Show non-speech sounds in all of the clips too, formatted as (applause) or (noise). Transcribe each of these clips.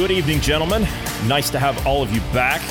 Good evening, gentlemen. Nice to have all of you back.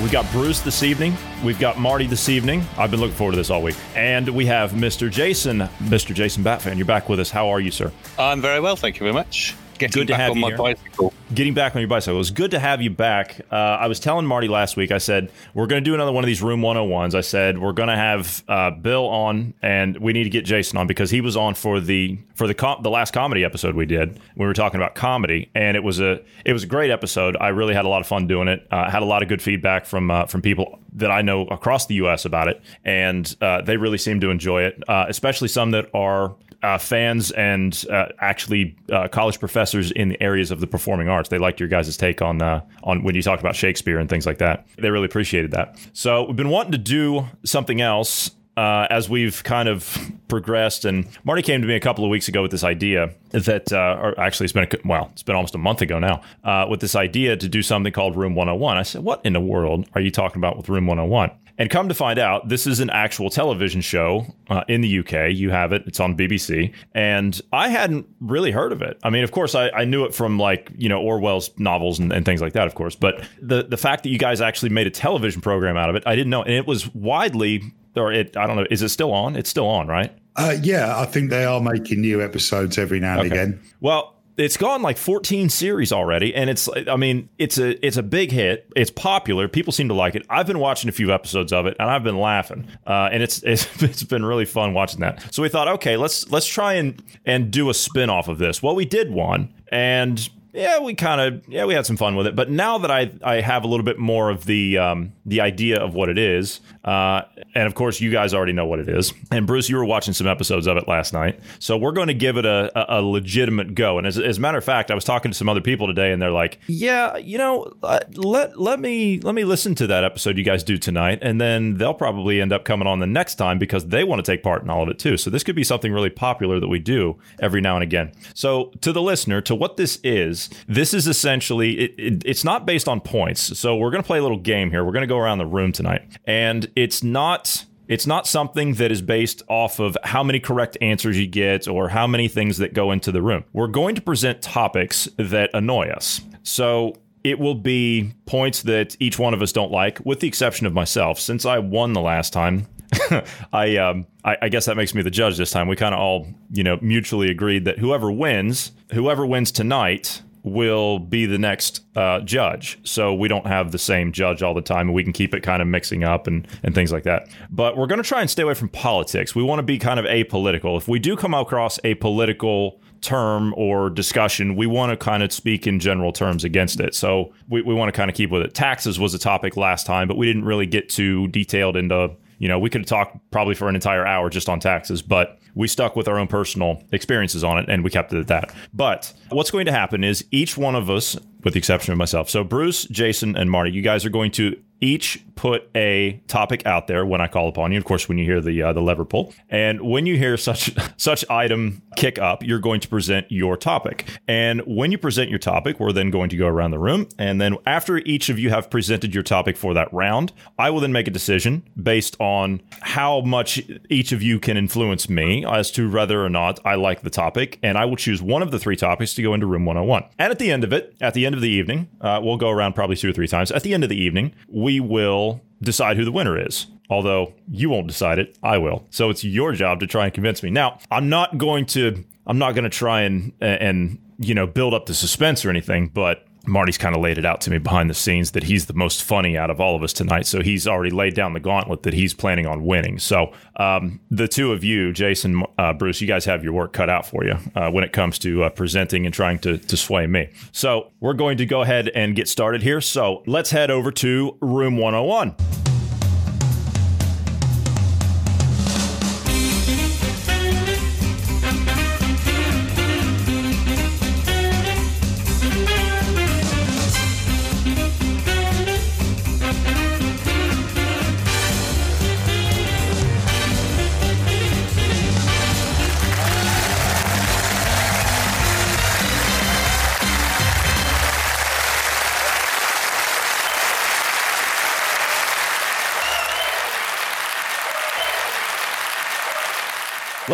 We got Bruce this evening. We've got Marty this evening. I've been looking forward to this all week. And we have Mr. Jason, Mr. Jason Batfan. You're back with us. How are you, sir? I'm very well, thank you very much. Getting Good to back have on you my here. bicycle. Getting back on your bicycle. It was good to have you back. Uh, I was telling Marty last week, I said, we're going to do another one of these Room 101s. I said, we're going to have uh, Bill on, and we need to get Jason on because he was on for the for the com- the last comedy episode we did. We were talking about comedy, and it was a it was a great episode. I really had a lot of fun doing it. Uh, had a lot of good feedback from uh, from people that I know across the U.S. about it, and uh, they really seem to enjoy it, uh, especially some that are uh, fans and uh, actually uh, college professors in the areas of the performing arts. They liked your guys' take on uh, on when you talked about Shakespeare and things like that. They really appreciated that. So we've been wanting to do something else. Uh, as we've kind of progressed, and Marty came to me a couple of weeks ago with this idea that, uh, or actually, it's been a, well, it's been almost a month ago now, uh, with this idea to do something called Room 101. I said, "What in the world are you talking about with Room 101?" And come to find out, this is an actual television show uh, in the UK. You have it; it's on BBC, and I hadn't really heard of it. I mean, of course, I, I knew it from like you know Orwell's novels and, and things like that, of course. But the the fact that you guys actually made a television program out of it, I didn't know, and it was widely, or it I don't know, is it still on? It's still on, right? Uh, yeah, I think they are making new episodes every now and again. Well, it's gone like 14 series already, and it's I mean it's a it's a big hit. It's popular. People seem to like it. I've been watching a few episodes of it, and I've been laughing. Uh, and it's, (laughs) it's it's been really fun watching that. So we thought, okay, let's let's try and and do a spin off of this. Well, we did one, and yeah, we kind of yeah we had some fun with it. But now that I I have a little bit more of the um, the idea of what it is, uh, and of course you guys already know what it is. And Bruce, you were watching some episodes of it last night, so we're going to give it a, a, a legitimate go. And as, as a matter of fact, I was talking to some other people today, and they're like, yeah, you know, uh, let let me let me listen to that episode you guys do tonight, and then they'll probably end up coming on the next time because they want to take part in all of it too. So this could be something really popular that we do every now and again. So to the listener, to what this is, this is essentially it, it, it's not based on points. So we're going to play a little game here. We're going to go around the room tonight, and it's not. It's not something that is based off of how many correct answers you get or how many things that go into the room. We're going to present topics that annoy us. So it will be points that each one of us don't like, with the exception of myself. Since I won the last time, (laughs) I, um, I I guess that makes me the judge this time. We kind of all, you know, mutually agreed that whoever wins, whoever wins tonight, will be the next uh, judge. So we don't have the same judge all the time, and we can keep it kind of mixing up and and things like that. But we're going to try and stay away from politics. We want to be kind of apolitical. If we do come across a political term or discussion, we want to kind of speak in general terms against it. So we, we want to kind of keep with it. Taxes was a topic last time, but we didn't really get too detailed into, you know, we could talked probably for an entire hour just on taxes, but we stuck with our own personal experiences on it and we kept it at that. But what's going to happen is each one of us, with the exception of myself, so Bruce, Jason, and Marty, you guys are going to each put a topic out there when I call upon you. Of course, when you hear the uh, the lever pull, and when you hear such (laughs) such item kick up, you're going to present your topic. And when you present your topic, we're then going to go around the room, and then after each of you have presented your topic for that round, I will then make a decision based on how much each of you can influence me as to whether or not I like the topic, and I will choose one of the three topics to go into room 101. And at the end of it, at the end of the evening, uh, we'll go around probably two or three times. At the end of the evening, we will decide who the winner is. Although you won't decide it, I will. So it's your job to try and convince me. Now, I'm not going to I'm not going to try and and you know build up the suspense or anything, but Marty's kind of laid it out to me behind the scenes that he's the most funny out of all of us tonight. So he's already laid down the gauntlet that he's planning on winning. So um, the two of you, Jason, uh, Bruce, you guys have your work cut out for you uh, when it comes to uh, presenting and trying to, to sway me. So we're going to go ahead and get started here. So let's head over to room 101.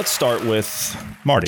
Let's start with Marty.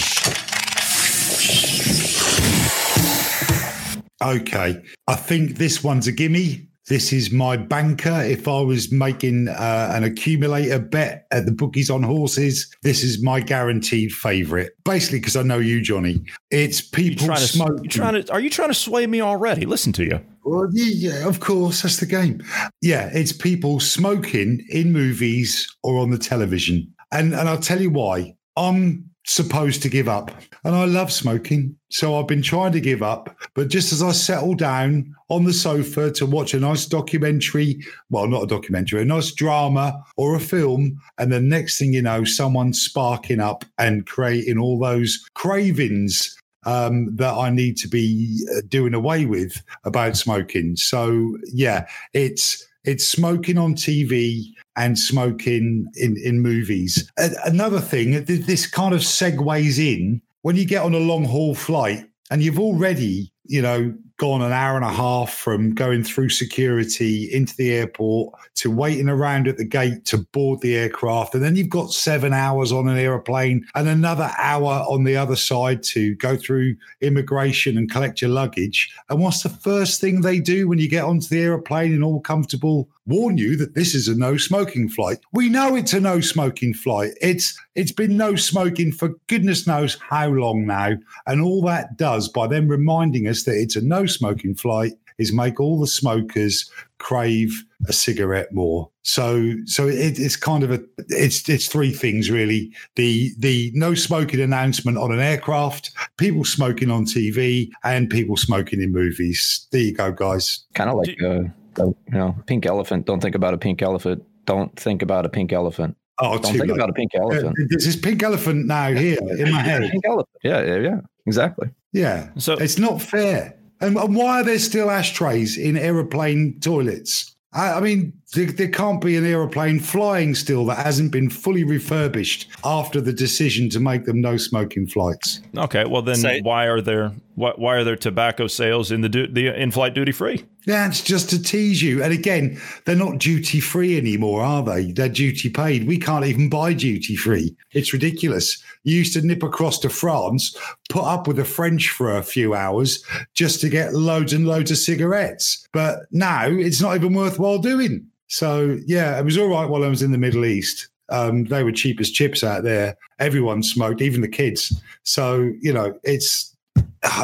Okay. I think this one's a gimme. This is my banker. If I was making uh, an accumulator bet at the bookies on horses, this is my guaranteed favourite. Basically, because I know you, Johnny. It's people Trying to, smoking. you trying to, are you trying to sway me already? Listen to you. Well, yeah, yeah, of course, that's the game. Yeah, it's people smoking in movies or on the television, and and I'll tell you why. I'm supposed to give up, and I love smoking, so I've been trying to give up. But just as I settle down on the sofa to watch a nice documentary, well, not a documentary, a nice drama or a film, and the next thing you know, someone's sparking up and creating all those cravings um, that I need to be uh, doing away with about smoking. So yeah, it's it's smoking on TV and smoking in in movies. Another thing, th- this kind of segues in when you get on a long haul flight and you've already, you know, gone an hour and a half from going through security into the airport to waiting around at the gate to board the aircraft. And then you've got seven hours on an aeroplane and another hour on the other side to go through immigration and collect your luggage. And what's the first thing they do when you get onto the aeroplane and all comfortable? Warn you that this is a no smoking flight. We know it's a no smoking flight. It's it's been no smoking for goodness knows how long now. And all that does by them reminding us that it's a no smoking flight is make all the smokers crave a cigarette more. So so it, it's kind of a it's it's three things really. The the no smoking announcement on an aircraft, people smoking on TV, and people smoking in movies. There you go, guys. Kind of like uh, the, you know, pink elephant. Don't think about a pink elephant. Don't think about a pink elephant. Oh, Don't too think late. about a pink Uh, elephant. There's this pink elephant now here in my head. Pink elephant. Yeah, yeah, yeah. Exactly. Yeah. So It's not fair. And, and why are there still ashtrays in aeroplane toilets? I, I mean, there, there can't be an aeroplane flying still that hasn't been fully refurbished after the decision to make them no smoking flights. okay, well then So- why are there why, why are there tobacco sales in the du- the in flight duty free? It's just to tease you. And again, they're not duty free anymore, are they? They're duty paid. We can't even buy duty free. It's ridiculous. You used to nip across to France, put up with the French for a few hours just to get loads and loads of cigarettes. But now it's not even worthwhile doing. So, yeah, it was all right while I was in the Middle East. Um, they were cheap as chips out there. Everyone smoked, even the kids. So, you know, it's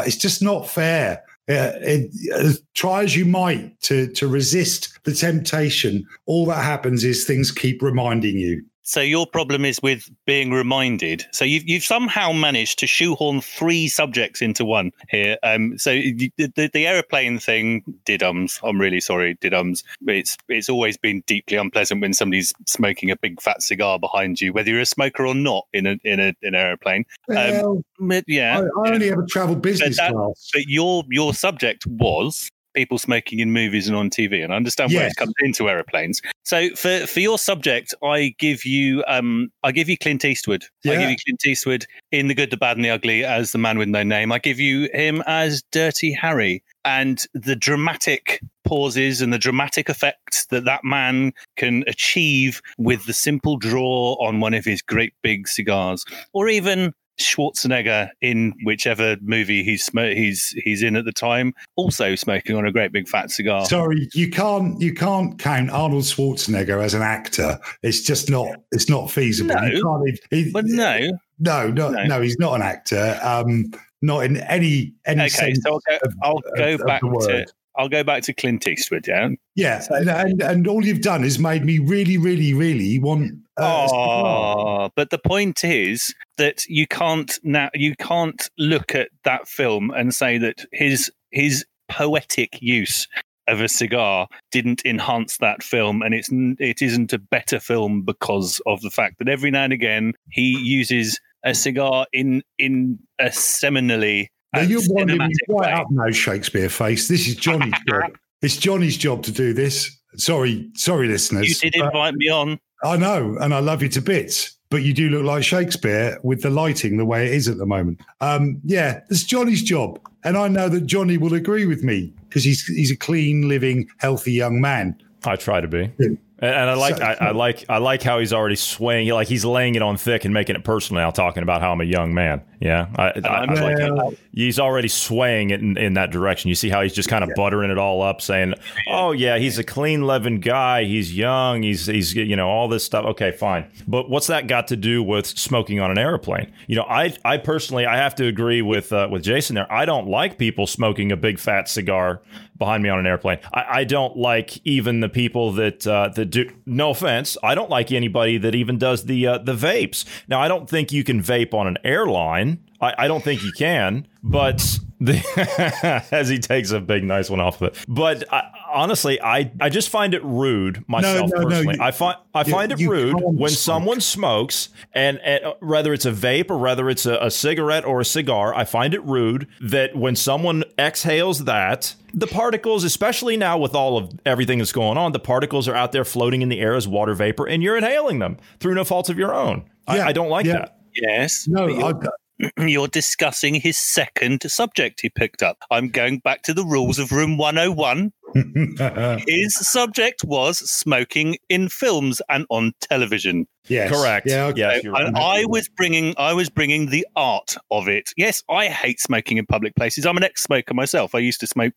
it's just not fair. Uh, it, uh, try as you might to to resist the temptation, all that happens is things keep reminding you. So your problem is with being reminded. So you've you've somehow managed to shoehorn three subjects into one here. Um, so the, the the aeroplane thing, didums. I'm really sorry, didums. It's it's always been deeply unpleasant when somebody's smoking a big fat cigar behind you, whether you're a smoker or not in a in a an aeroplane. Well, But yeah, I, I only ever travel business that- class. but your your subject was people smoking in movies and on TV, and I understand where Yes. it comes into aeroplanes. So for for your subject, I give you um I give you Clint Eastwood. I give you Clint Eastwood in The Good, the Bad, and the Ugly as the man with no name. I give you him as Dirty Harry, and the dramatic pauses and the dramatic effects that that man can achieve with the simple draw on one of his great big cigars, or even Schwarzenegger in whichever movie he's sm- he's he's in at the time, also smoking on a great big fat cigar. Sorry, you can't you can't count Arnold Schwarzenegger as an actor. It's just not it's not feasible. No. You can't he- but no, no, no, No. no, he's not an actor. Um, not in any any okay. sense. So I'll go, of- I'll of- go of back the to. I'll go back to Clint Eastwood. Yeah. Yeah, and, and and all you've done is made me really, really, really want. Uh. Oh, but the point is that you can't now you can't look at that film and say that his his poetic use of a cigar didn't enhance that film and it's it isn't a better film because of the fact that every now and again he uses a cigar in in a seminally Now you're winding right up now, Shakespeare face. This is Johnny's job. (laughs) It's Johnny's job to do this. Sorry, sorry, listeners. You did invite me on. I know, and I love you to bits. But you do look like Shakespeare with the lighting the way it is at the moment. Um, yeah, it's Johnny's job, and I know that Johnny will agree with me because he's he's a clean, living, healthy young man. I try to be. And, and I like So- I, I like I like how he's already swaying. Like he's laying it on thick and making it personal now, talking about how I'm a young man. Yeah, I, I, I like He's already swaying it in, in that direction. You see how he's just kind of buttering it all up, saying, "Oh yeah, he's a clean living guy. He's young. He's he's you know all this stuff." Okay, fine. But what's that got to do with smoking on an airplane? You know, I I personally I have to agree with uh, with Jason there. I don't like people smoking a big fat cigar behind me on an airplane. I, I don't like even the people that uh, that do. No offense, I don't like anybody that even does the uh, the vapes. Now, I don't think you can vape on an airline. I, I don't think you can, but the, (laughs) as he takes a big nice one off of it. But I, honestly, I, I just find it rude myself no, no, personally. you- I find I you- find it you rude when smoke. someone smokes and, and uh, whether it's a vape or whether it's a, a cigarette or a cigar, I find it rude that when someone exhales that the particles, especially now with all of everything that's going on, the particles are out there floating in the air as water vapor, and you're inhaling them through no fault of your own. I, Yeah, I don't like yeah. that. Yes. no, but you're, I, (clears throat) you're discussing his second subject he picked up. I'm going back to the rules of room 101. (laughs) His subject was smoking in films and on television. yes. Correct. Yeah. Okay. Yes, you're right. And I was bringing, I was bringing the art of it. Yes, I hate smoking in public places. I'm an ex-smoker myself. I used to smoke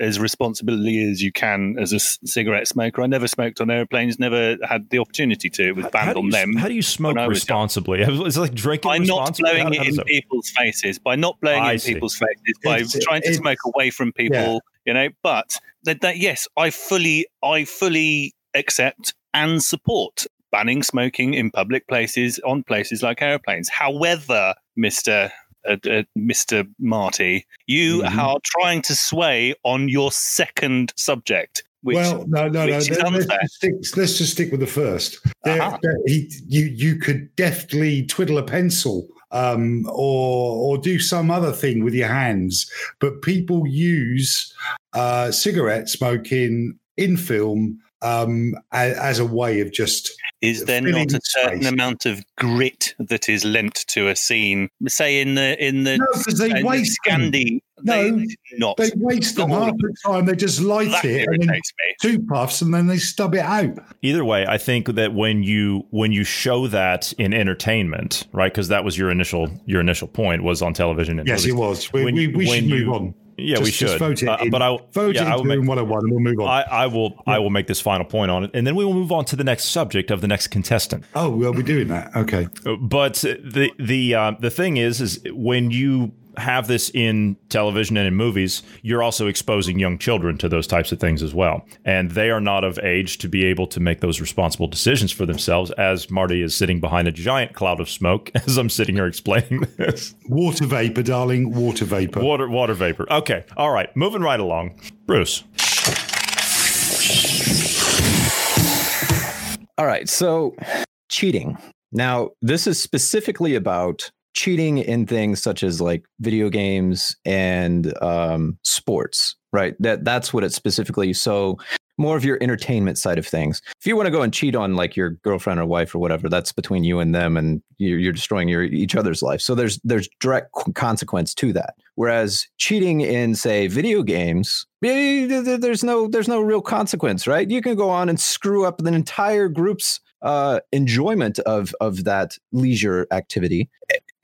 as responsibly as you can as a cigarette smoker. I never smoked on airplanes. Never had the opportunity to. It was How banned do, on you, them. how do you smoke when I was young. responsibly? (laughs) It's like drinking by not blowing How- it how in that- people's faces, by not blowing I it in see. people's faces, by It's- trying to smoke away from people, you know. But that, that yes, I fully, I fully accept and support banning smoking in public places on places like airplanes. However, Mister. Uh, uh, Mr. Marty, you Mhm. are trying to sway on your second subject, which well, no, no, no. Let, us just stick, let's just stick with the 1st There, Uh-huh. you, you could deftly twiddle a pencil um, or or do some other thing with your hands, but people use uh, cigarette smoking in film um, as, as a way of just Is there not a certain space. amount of grit that is lent to a scene? Say in the in the no, because they the waste them. Scandi, No, they, they not. They waste them half the time. They just light that it and then two puffs and then they stub it out. Either way, I think that when you when you show that in entertainment, right? Because that was your initial your initial point was on television. And Yes, it was. We, When we, we should move on. Yeah, we Just- just should. vote it Uh, in. but I Vote yeah, I will make- 101 and we'll move on. I, I will I will make this final point on it, and then we will move on to the next subject of the next contestant. oh, well, we're doing that. Okay. But the the uh, the thing is, is when you have this in television and in movies, you're also exposing young children to those types of things as well, and they are not of age to be able to make those responsible decisions for themselves. As Marty is sitting behind a giant cloud of smoke, (laughs) as I'm sitting here explaining this, Water vapor, darling. Water vapor. water water vapor. Okay, all right, moving right along, Bruce. All right. So, cheating. Now, this is specifically about cheating in things such as like video games and um, sports, right? That that's what it's specifically. So, more of your entertainment side of things. If you want to go and cheat on like your girlfriend or wife or whatever, that's between you and them, and you're, you're destroying your each other's life. So there's there's direct consequence to that. Whereas cheating in say video games, eh, th- th- there's no there's no real consequence, right? You can go on and screw up an entire group's uh, enjoyment of of that leisure activity,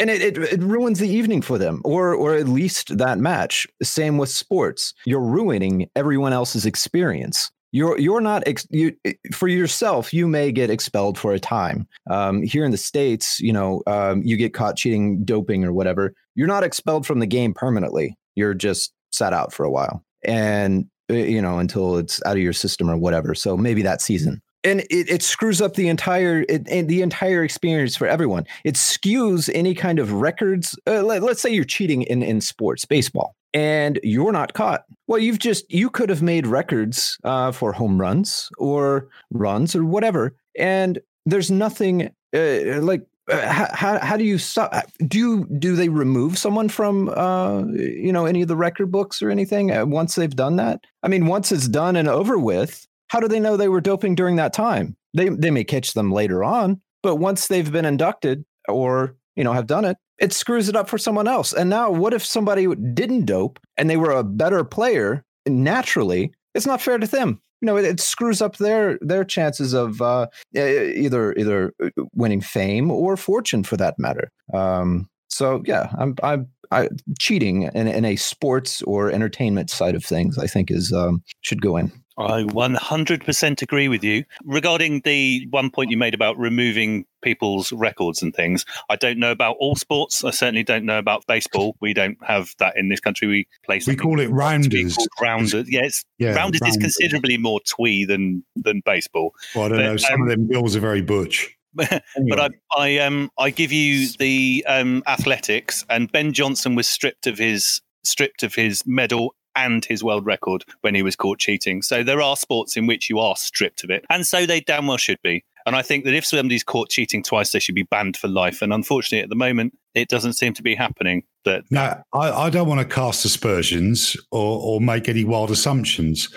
and it, it it ruins the evening for them, or or at least that match. Same with sports, you're ruining everyone else's experience. You're you're not ex- you for yourself. You may get expelled for a time. Um, here in the states, you know, um, you get caught cheating, doping, or whatever. You're not expelled from the game permanently. You're just sat out for a while, and uh, you know until it's out of your system or whatever. So maybe that season and it, it screws up the entire it, the entire experience for everyone. It skews any kind of records. Uh, let, us say you're cheating in in sports, baseball, and you're not caught. Well, you've just you could have made records uh, for home runs or runs or whatever, and there's nothing uh, like. Uh, how, how, do you stop? Do you, do they remove someone from uh, you know any of the record books or anything uh, once they've done that? I mean, once it's done and over with, how do they know they were doping during that time? They they may catch them later on, but once they've been inducted or you know have done it, it screws it up for someone else. And now, what if somebody didn't dope and they were a better player naturally? It's not fair to them. you know, it, it screws up their their chances of uh, either either winning fame or fortune for that matter. Um, so yeah, I'm I'm I, cheating in, in a sports or entertainment side of things, I think is um, should go in. I 100% agree with you. Regarding the one point you made about removing people's records and things, I don't know about all sports. I certainly don't know about baseball. We don't have that in this country. We play. We call it rounders. Rounders. Yes, yeah, rounders, rounders, is considerably more twee than than baseball. Well, I don't but, know. Some um, of them bills are very butch. (laughs) but I, I um I give you the um athletics and Ben Johnson was stripped of his stripped of his medal and his world record when he was caught cheating. So there are sports in which you are stripped of it. And so they damn well should be. And I think that if somebody's caught cheating twice, they should be banned for life. And unfortunately, at the moment, it doesn't seem to be happening. That now, I, I don't want to cast aspersions or, or make any wild assumptions,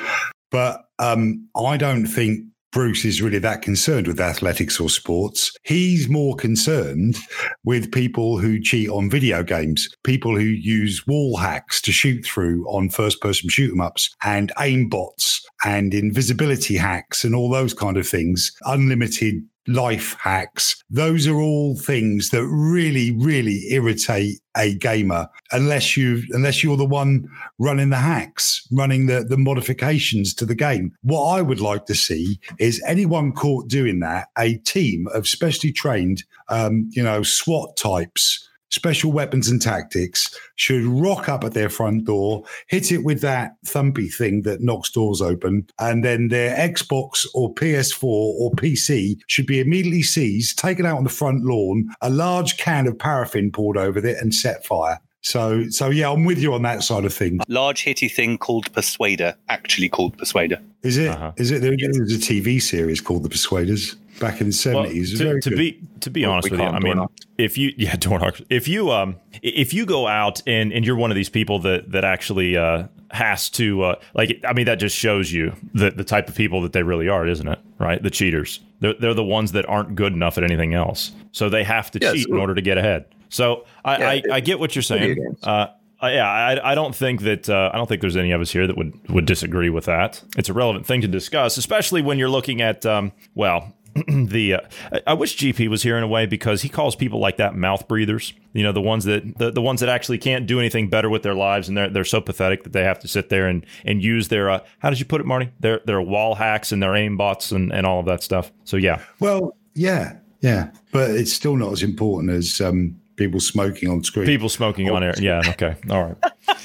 but um, I don't think Bruce is really that concerned with athletics or sports. He's more concerned with people who cheat on video games, people who use wall hacks to shoot through on first person shoot 'em ups and aim bots and invisibility hacks and all those kind of things, unlimited life hacks. Those are all things that really, really irritate a gamer unless you unless you're the one running the hacks, running the, the modifications to the game. What I would like to see is anyone caught doing that, a team of specially trained um, you know, SWAT types special weapons and tactics should rock up at their front door, hit it with that thumpy thing that knocks doors open, and then their Xbox or PS4 or PC should be immediately seized, taken out on the front lawn, a large can of paraffin poured over it, and set fire. So, so yeah, I'm with you on that side of things. Large hitty thing called Persuader, actually called Persuader. Is it? Uh-huh. Is it? There, was a TV series called The Persuaders back in the seventies. Well, to, to be to be honest with you, I mean, if you yeah, (laughs) door If you um, if you go out and and you're one of these people that that actually uh has to uh like, I mean, that just shows you the the type of people that they really are, isn't it? Right, the cheaters. They're they're the ones that aren't good enough at anything else, so they have to yes. cheat in order to get ahead. So I yeah, I, I, get what you're saying. Uh, yeah, I, I, don't think that uh, I don't think there's any of us here that would would disagree with that. It's a relevant thing to discuss, especially when you're looking at um, well, (clears throat) the uh, I wish GP was here in a way because he calls people like that mouth breathers. You know, the ones that the, the ones that actually can't do anything better with their lives, and they're they're so pathetic that they have to sit there and and use their uh, how did you put it, Marty? Their their wall hacks and their aim bots and and all of that stuff. So yeah. Well, yeah, yeah, but it's still not as important as um, people smoking on screen. People smoking oh, on air. Yeah. Okay. All right.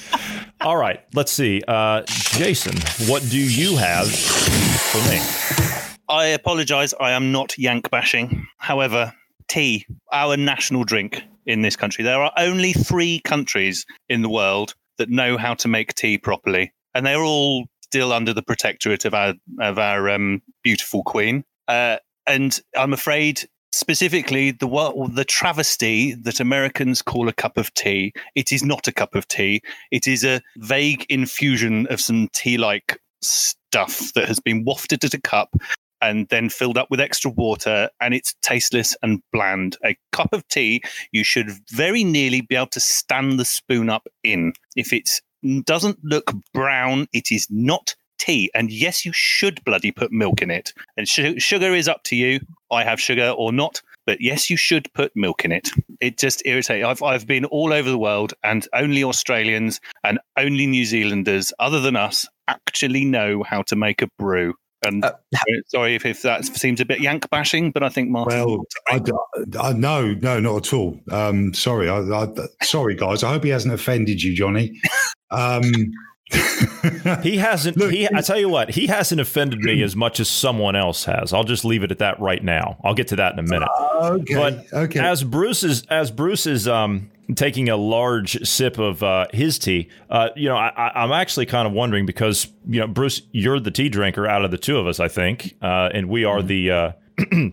(laughs) all right. Let's see. Uh, Jason, what do you have for me? I apologize. I am not yank bashing. However, tea, our national drink in this country, there are only three countries in the world that know how to make tea properly, and they're all still under the protectorate of our of our um, beautiful queen. Uh, and I'm afraid, specifically, the what the travesty that Americans call a cup of tea, it is not a cup of tea. It is a vague infusion of some tea-like stuff that has been wafted at a cup and then filled up with extra water, and it's tasteless and bland. A cup of tea you should very nearly be able to stand the spoon up in. If it doesn't look brown, it is not tea. And yes, you should bloody put milk in it. And sh- sugar is up to you. I have sugar or not. But yes, you should put milk in it. It just irritates. I've I've been all over the world, and only Australians and only New Zealanders, other than us, actually know how to make a brew. And uh, sorry if, if that seems a bit yank bashing, but I think Martin. Well, I, I, no, no, not at all. Um, sorry, I, I, sorry, guys. I hope he hasn't offended you, Johnny. (laughs) Um, he hasn't. Look, he, I tell you what, he hasn't offended me as much as someone else has. I'll just leave it at that right now. I'll get to that in a minute. Uh, okay. But okay. As Bruce is, as Bruce is, um, taking a large sip of uh, his tea, uh, you know, I, am actually kind of wondering because you know, Bruce, you're the tea drinker out of the two of us, I think, uh, and we are mm-hmm. the uh,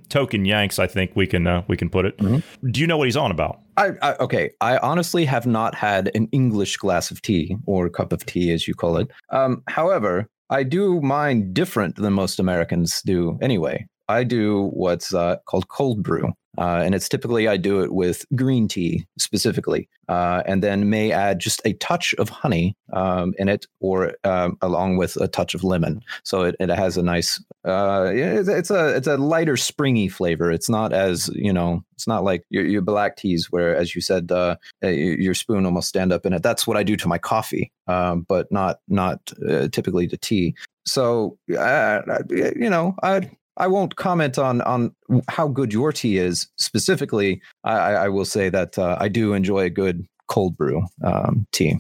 (clears throat) token Yanks. I think we can uh, we can put it. Mm-hmm. Do you know what he's on about? I, I, okay. I honestly have not had an English glass of tea or cup of tea, as you call it. Um, however, I do mine different than most Americans do. Anyway, I do what's uh, called cold brew. Uh, and it's typically I do it with green tea specifically, uh, and then may add just a touch of honey um, in it, or um, along with a touch of lemon. So it, it has a nice, uh, it's, a it's a lighter springy flavor. It's not as you know, it's not like your, your black teas where, as you said, uh, your spoon almost stand up in it. That's what I do to my coffee, um, but not not uh, typically to tea. So uh, you know, I I won't comment on on how good your tea is specifically. I, I will say that uh, I do enjoy a good cold brew um, tea.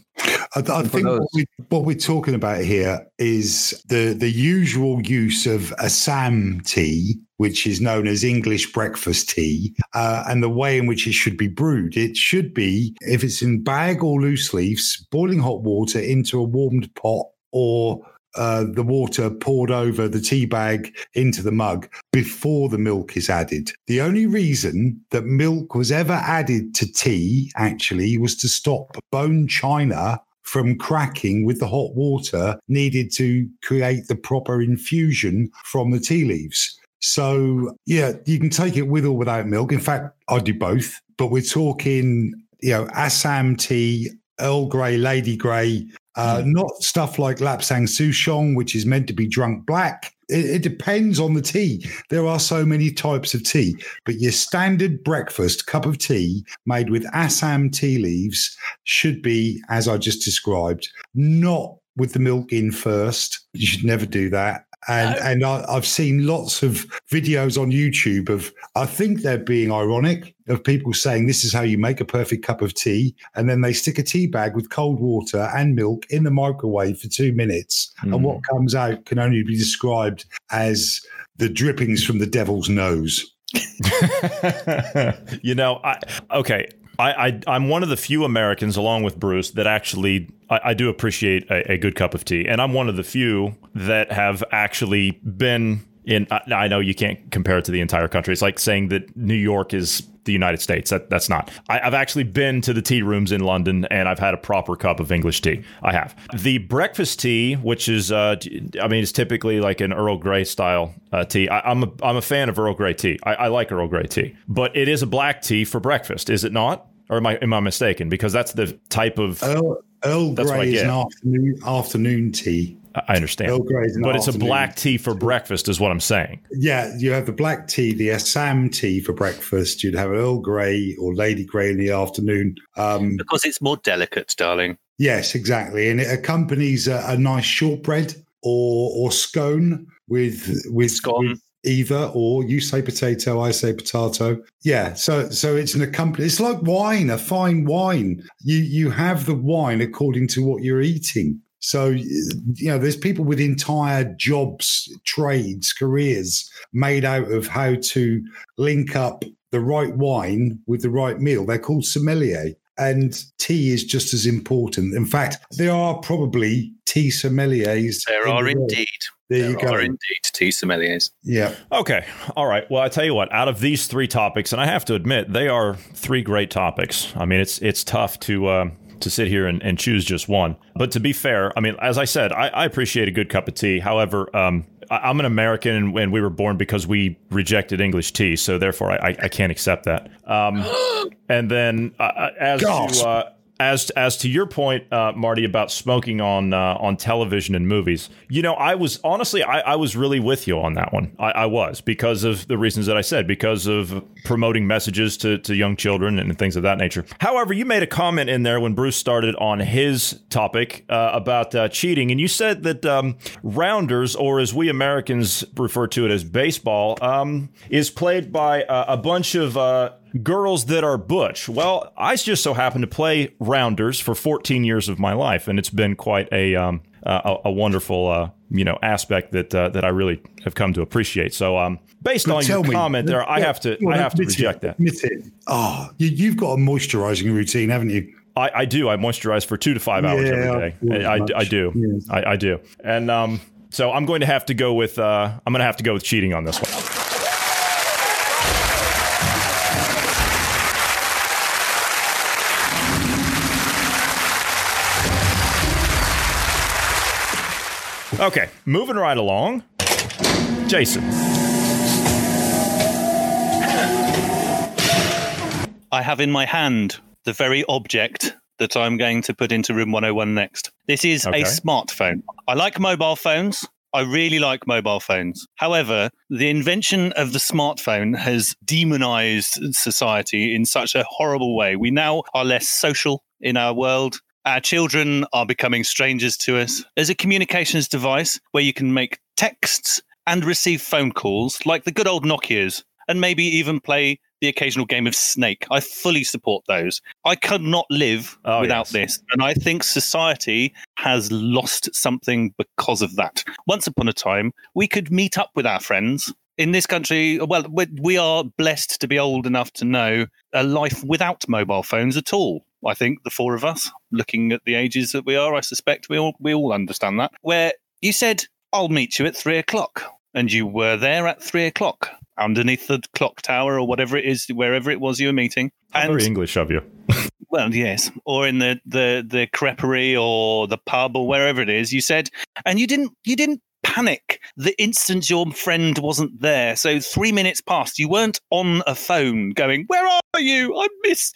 I, I think what, we, what we're talking about here is the the usual use of Assam tea, which is known as English breakfast tea, uh, and the way in which it should be brewed. It should be, if it's in bag or loose leaves, boiling hot water into a warmed pot or uh, the water poured over the tea bag into the mug before the milk is added. The only reason that milk was ever added to tea actually was to stop bone china from cracking with the hot water needed to create the proper infusion from the tea leaves. So, yeah, you can take it with or without milk. In fact, I do both, but we're talking, you know, Assam tea, Earl Grey, Lady Grey, uh, mm. not stuff like Lapsang Souchong, which is meant to be drunk black. It, it, depends on the tea. There are so many types of tea, but your standard breakfast cup of tea made with Assam tea leaves should be, as I just described, not with the milk in first. You should never do that and and I, have seen lots of videos on YouTube of I think they're being ironic of people saying this is how you make a perfect cup of tea, and then they stick a tea bag with cold water and milk in the microwave for two minutes, mm. and what comes out can only be described as the drippings from the devil's nose. (laughs) you know, I okay. I, I am one of the few Americans, along with Bruce, that actually I, I do appreciate a, a, good cup of tea, and I'm one of the few that have actually been in. I, I know you can't compare it to the entire country. It's like saying that New York is the United States. That, that's not. I, have actually been to the tea rooms in London and I've had a proper cup of English tea. I have. The breakfast tea, which is, uh, I mean, it's typically like an Earl Grey style uh, tea. I, am a, I'm a fan of Earl Grey tea. I, I like Earl Grey tea, but it is a black tea for breakfast, is it not? Or am I am I mistaken? Because that's the type of Earl, Earl Grey is an afternoon afternoon tea. I understand, Earl Grey but it's a black tea for breakfast, is what I'm saying. Yeah, you have the black tea, the Assam tea for breakfast. You'd have Earl Grey or Lady Grey in the afternoon um, because it's more delicate, darling. Yes, exactly, and it accompanies a, a nice shortbread or or scone with with scone. With, either or you say potato i say potato yeah so so it's an accompaniment it's like wine a fine wine you you have the wine according to what you're eating so you know there's people with entire jobs trades careers made out of how to link up the right wine with the right meal they're called sommelier and tea is just as important. In fact, there are probably tea sommeliers. There are the indeed. There, there you go. are indeed tea sommeliers. Yeah. Okay. All right. Well, I tell you what. Out of these three topics, and I have to admit, they are three great topics. I mean, it's it's tough to. Uh, to sit here and, and, choose just one. But to be fair, I mean, as I said, I, I appreciate a good cup of tea. However, um, I, am an American and, and, we were born because we rejected English tea. So therefore, I, I can't accept that. Um, (gasps) and then uh, uh as Gosh. to. Uh, as as to your point, uh, Marty, about smoking on uh, on television and movies, you know, I was honestly, I, I was really with you on that one. I, I, was because of the reasons that I said, because of promoting messages to to young children and things of that nature. However, you made a comment in there when Bruce started on his topic uh, about uh, cheating, and you said that um, rounders, or as we Americans refer to it as baseball, um, is played by a bunch of uh, girls that are butch. Well, I just so happen to play rounders for 14 years of my life, and it's been quite a um, a, a, wonderful uh, you know aspect that uh, that I really have come to appreciate. So, um, based but on your me, comment there, I have to I have to reject it, that. Oh, you, have got a moisturizing routine, haven't you? I, I, do. I moisturize for two to five hours yeah, every day. I, I, I, do. Yes. I, I, do. And um, so I'm going to have to go with uh, I'm going to have to go with cheating on this one. Okay, moving right along. Jason. I have in my hand the very object that I'm going to put into room 101 next. This is Okay. a smartphone. I like mobile phones. I really like mobile phones. However, the invention of the smartphone has demonized society in such a horrible way. We now are less social in our world. Our children are becoming strangers to us. There's a communications device where you can make texts and receive phone calls like the good old Nokias and maybe even play the occasional game of Snake. I fully support those. I could not live Oh, without yes. this. And I think society has lost something because of that. Once upon a time, we could meet up with our friends. In this country, well, we- we are blessed to be old enough to know a life without mobile phones at all. I think the four of us, looking at the ages that we are, I suspect we all we all understand that. Where you said, "I'll meet you at three o'clock," and you were there at three o'clock underneath the clock tower or whatever it is, wherever it was you were meeting. And very English of you. (laughs) well, yes, or in the the the creperie or the pub or wherever it is. You said, and you didn't you didn't panic the instant your friend wasn't there. So three minutes passed. You weren't on a phone going, "Where are you? I miss.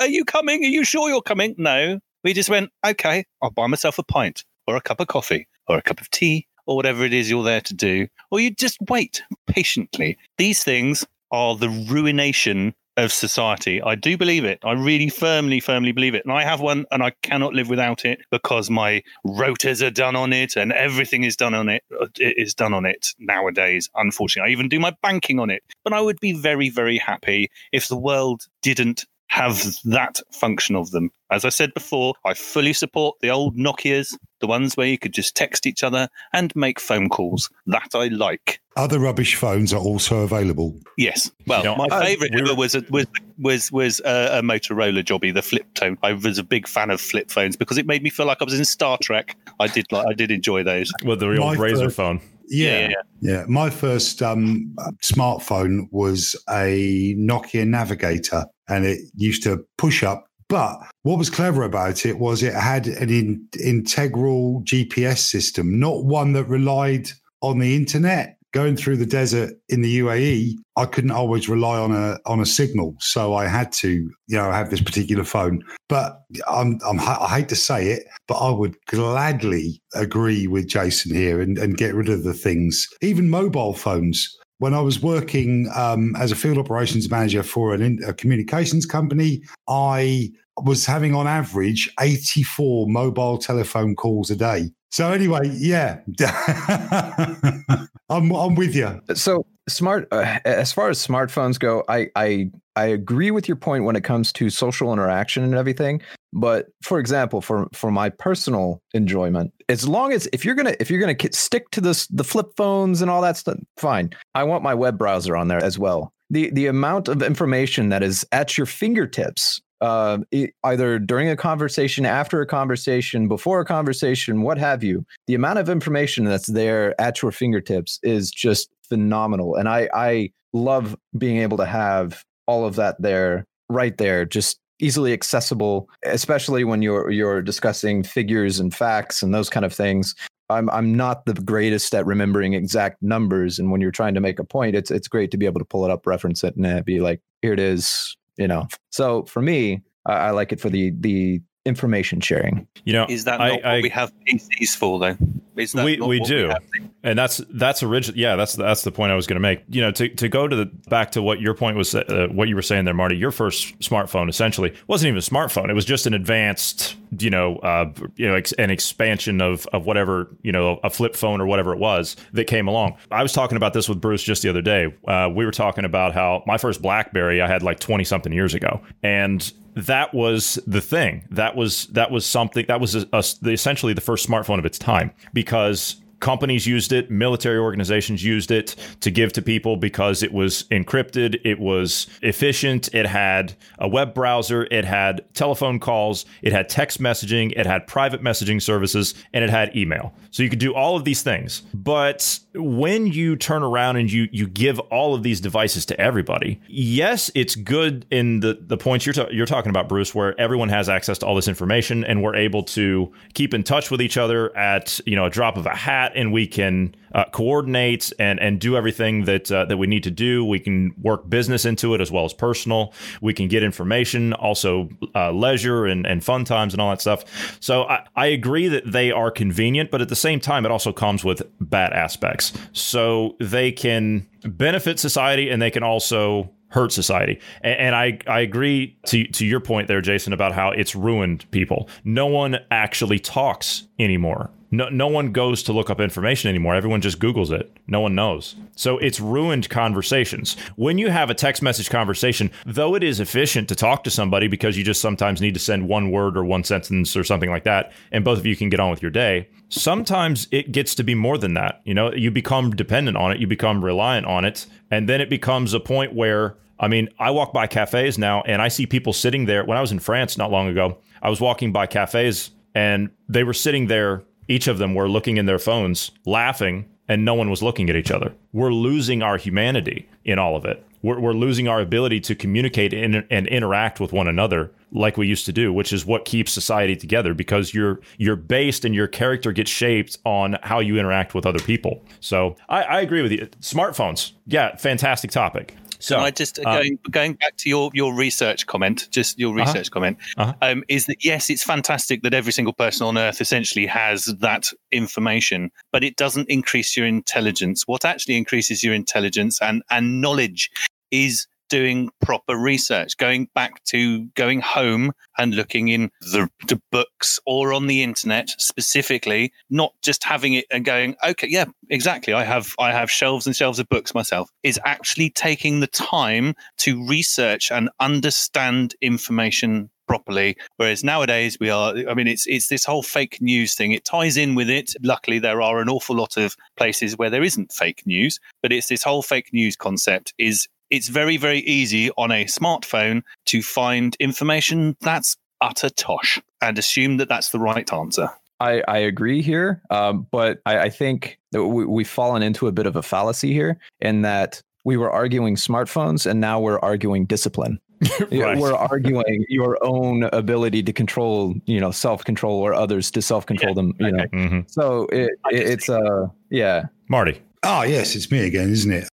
Are you coming? Are you sure you're coming?" No, we just went, "Okay, I'll buy myself a pint or a cup of coffee or a cup of tea." Or whatever it is you're there to do, or you just wait patiently. These things are the ruination of society. I do believe it. I really firmly, firmly believe it. And I have one and I cannot live without it because my rotas are done on it and everything is done on it. Uh, it is done on it nowadays, unfortunately. I even do my banking on it. But I would be very, very happy if the world didn't have that function of them. As I said before, I fully support the old Nokias, the ones where you could just text each other and make phone calls. That I like. Other rubbish phones are also available. Yes. Well, You my uh, favourite ever was a, was was was a, a Motorola jobby, the flip tone. I was a big fan of flip phones because it made me feel like I was in Star Trek. I did like I did enjoy those. With the real My RAZR first- phone. Yeah, yeah. yeah. My first um, smartphone was a Nokia Navigator, and it used to push up. But what was clever about it was it had an in, integral GPS system, not one that relied on the internet. Going through the desert in the UAE, I couldn't always rely on a on a signal, so I had to, you know, have this particular phone. But I'm, I'm I hate to say it, but I would gladly agree with Jason here and, and get rid of the things, even mobile phones. When I was working um, as a field operations manager for an a communications company, I was having on average 84 mobile telephone calls a day. So anyway, yeah, (laughs) I'm I'm with you. So smart uh, as far as smartphones go, I I I agree with your point when it comes to social interaction and everything. But for example, for for my personal enjoyment, as long as if you're gonna if you're gonna stick to this the flip phones and all that stuff, fine. I want my web browser on there as well. The the amount of information that is at your fingertips uh, e- either during a conversation, after a conversation, before a conversation, what have you. The amount of information that's there at your fingertips is just phenomenal, and I I love being able to have all of that there, right there, just easily accessible, especially when you're you're discussing figures and facts and those kind of things. I'm I'm not the greatest at remembering exact numbers, and when you're trying to make a point, it's it's great to be able to pull it up, reference it, and be like, here it is, you know. So for me, I, I like it for the the information sharing. You know, Is that I- not I- what we have PCs for, though? Is that we we do, have? and that's that's original. Yeah, that's that's the point I was going to make. You know, to, to go to the back to what your point was, uh, what you were saying there, Marty. Your first smartphone essentially wasn't even a smartphone. It was just an advanced, you know, uh, you know, ex- an expansion of of whatever you know, a flip phone or whatever it was that came along. I was talking about this with Bruce just the other day. Uh, we were talking about how my first BlackBerry I had like twenty something years ago, and that was the thing. That was that was something that was a, a, essentially the first smartphone of its time because companies used it, military organizations used it to give to people because it was encrypted, it was efficient, it had a web browser, it had telephone calls, it had text messaging, it had private messaging services, and it had email. So you could do all of these things. But when you turn around and you you give all of these devices to everybody, yes, it's good in the the points you're ta- you're talking about, Bruce, where everyone has access to all this information and we're able to keep in touch with each other at you know a drop of a hat and we can uh, coordinate and and do everything that uh, that we need to do. We can work business into it as well as personal. We can get information, also uh, leisure and, and fun times and all that stuff. So I, I agree that they are convenient, but at the same time, it also comes with bad aspects. So they can benefit society and they can also hurt society. And, and, I, I agree to, to your point there, Jason, about how it's ruined people. No one actually talks anymore. No, no one goes to look up information anymore. Everyone just Googles it. No one knows. So it's ruined conversations. When you have a text message conversation, though it is efficient to talk to somebody because you just sometimes need to send one word or one sentence or something like that, and both of you can get on with your day, sometimes it gets to be more than that. You know, you become dependent on it, you become reliant on it, and then it becomes a point where I mean, I walk by cafes now and I see people sitting there. When I was in France not long ago, I was walking by cafes and they were sitting there. Each of them were looking in their phones, laughing, and no one was looking at each other. We're losing our humanity in all of it. We're, we're losing our ability to communicate and, and interact with one another like we used to do, which is what keeps society together because you're you're based and your character gets shaped on how you interact with other people. So I, I agree with you. Smartphones, yeah, fantastic topic. So I just uh, going going back to your your research comment, just your uh-huh. research uh-huh. comment, uh-huh. Um, is that yes, it's fantastic that every single person on Earth essentially has that information, but it doesn't increase your intelligence. What actually increases your intelligence and and knowledge is doing proper research, going back to going home and looking in the, the, books or on the internet specifically, not just having it and going, okay, yeah, exactly. I have I have shelves and shelves of books myself. Is actually taking the time to research and understand information properly. Whereas nowadays we are, I mean, it's it's this whole fake news thing. It ties in with it. Luckily, there are an awful lot of places where there isn't fake news, but it's this whole fake news concept is it's very, very easy on a smartphone to find information that's utter tosh and assume that that's the right answer. I, I agree here, um, but I, I think that we, we've fallen into a bit of a fallacy here in that we were arguing smartphones and now we're arguing discipline. (laughs) right. We're arguing (laughs) your own ability to control, you know, self control or others to self control yeah. them. You okay. know, mm-hmm. so it, it it's uh yeah. Marty. Oh yes, it's me again, isn't it?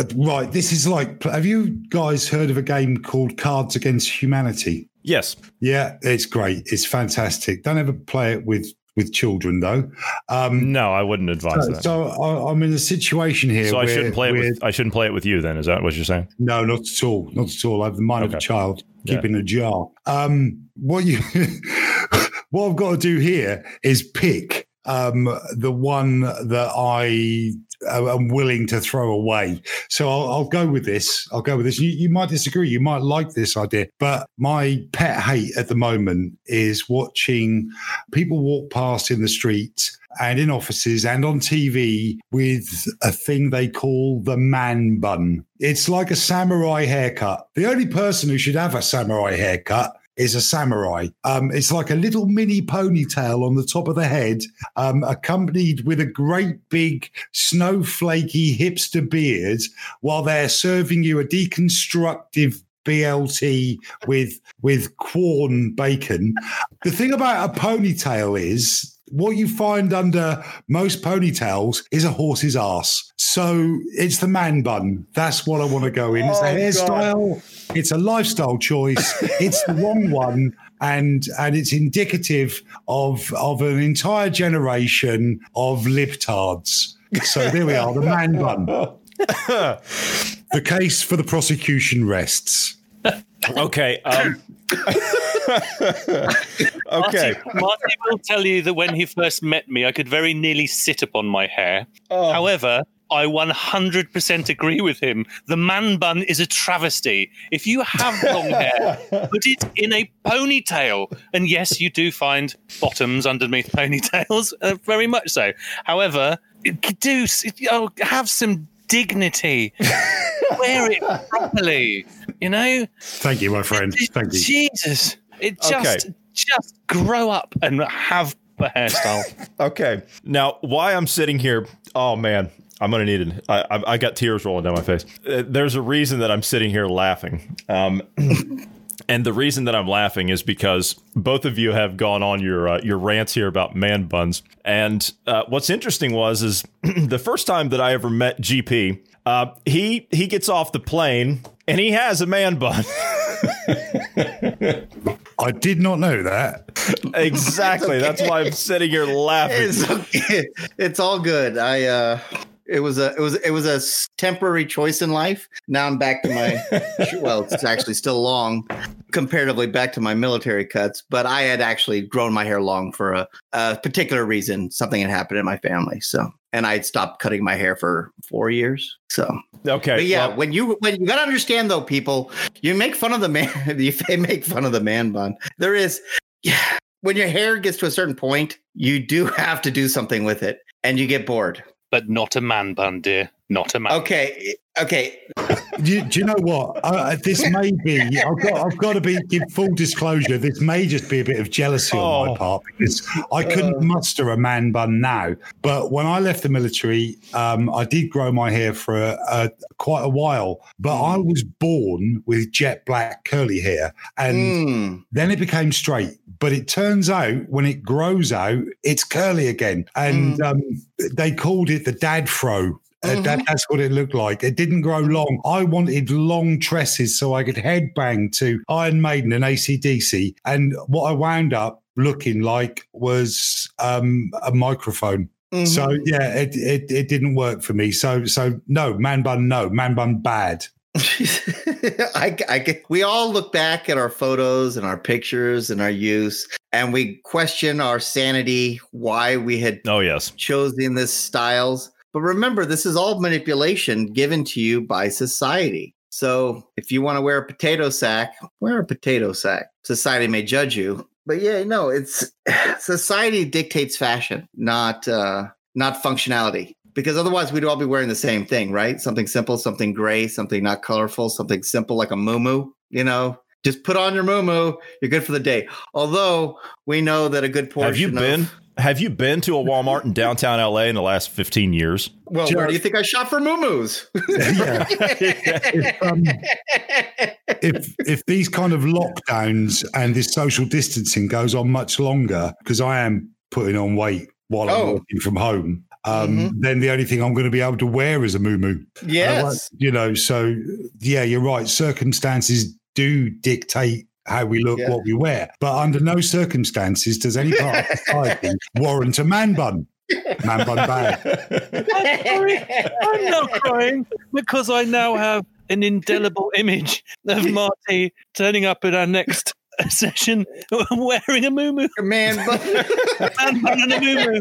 Uh, right, this is like. Have you guys heard of a game called Cards Against Humanity? Yes. Yeah, it's great. It's fantastic. Don't ever play it with with children though. Um, no, I wouldn't advise so, that. So I, am in a situation here. So I shouldn't play it with. I shouldn't play it with you. Then is that what you're saying? No, not at all. Not at all. I have the mind okay. of a child. Keep yeah. in a jar. Um, what you, (laughs) what I've got to do here is pick um, the one that I Uh, am willing to throw away. So I'll, I'll, go with this. I'll go with this. You, you, might disagree. You might like this idea, but my pet hate at the moment is watching people walk past in the street and in offices and on TV with a thing they call the man bun. It's like a samurai haircut. The only person who should have a samurai haircut is a samurai. Um, it's like a little mini ponytail on the top of the head, um, accompanied with a great big snowflakey hipster beard, while they're serving you a deconstructive BLT with with Quorn bacon. The thing about a ponytail is what you find under most ponytails is a horse's ass. So it's the man bun. That's what I want to go in. It's a oh, hairstyle. God. It's a lifestyle choice. (laughs) it's the wrong one. And and it's indicative of of an entire generation of libtards. So there we are, the man bun. (laughs) the case for the prosecution rests. okay. Um, (laughs) okay. Marty, will tell you that when he first met me, I could very nearly sit upon my hair. Oh. However, I 100% agree with him. The man bun is a travesty. If you have long (laughs) hair, put it in a ponytail. And yes, you do find bottoms underneath (laughs) ponytails, uh, very much so. However, do oh, have some dignity. Wear it properly, you know? Thank you, my friend. Thank you. Jesus. It just okay. just grow up and have a hairstyle. (laughs) okay. Now, why I'm sitting here, oh man, I'm gonna need it. I, I got tears rolling down my face. Uh, there's a reason that I'm sitting here laughing. Um, (clears throat) And the reason that I'm laughing is because both of you have gone on your uh, your rants here about man buns. And uh, what's interesting was is (clears throat) the first time that I ever met GP, uh, he he gets off the plane and he has a man bun. (laughs) I did not know that. exactly. That's why I'm sitting here laughing. It's okay. It's all good. I uh it was a it was it was a temporary choice in life. Now I'm back to my (laughs) well, it's actually still long comparatively back to my military cuts, but I had actually grown my hair long for a, a particular reason. Something had happened in my family, so and I had stopped cutting my hair for four years. So, Okay. but yeah, well, when you when you gotta understand though, people, you make fun of the man, (laughs) you make fun of the man bun. There is, yeah, when your hair gets to a certain point, you do have to do something with it, and you get bored. But not a man bun, dear. Not a man. Okay, okay, Do you, do you know what? Uh, this may be. I've got. I've got to be give full disclosure. This may just be a bit of jealousy on Oh. my part because I couldn't muster a man bun now. But when I left the military, um, I did grow my hair for a, a, quite a while. But I was born with jet black curly hair, and Mm. then it became straight. But it turns out when it grows out, it's curly again, and um, they called it the dad fro. Uh, that, that's what it looked like. It didn't grow long. I wanted long tresses so I could headbang to Iron Maiden and ACDC. And what I wound up looking like was um, a microphone. Mhm. So yeah, it, it it didn't work for me. So so no man bun, no man bun, bad. (laughs) I, I get, we all look back at our photos and our pictures and our use, and we question our sanity, why we had oh yes. chosen this styles. But remember, this is all manipulation given to you by society. So if you want to wear a potato sack, wear a potato sack. Society may judge you, but yeah, no, it's (laughs) society dictates fashion, not uh, not functionality. Because otherwise, we'd all be wearing the same thing, right? Something simple, something gray, something not colorful, something simple like a muumuu. You know, just put on your muumuu. You're good for the day. Although we know that a good portion Have you of- been? Have you been to a Walmart in downtown LA in the last 15 years? Well, where do you think I shop for muumuus? Yeah. (laughs) if, um, if if these kind of lockdowns and this social distancing goes on much longer, because I am putting on weight while I'm Oh. working from home, um, Mhm. then the only thing I'm going to be able to wear is a muumuu. yes. You know, so yeah, you're right. Circumstances do dictate how we look, Yeah. what we wear, but under no circumstances does any part of society (laughs) warrant a man bun. Man bun bad. I'm now crying because I now have an indelible image of (laughs) Marty turning up at our next session I'm wearing a muumuu. Man, but Man bun and a muumuu.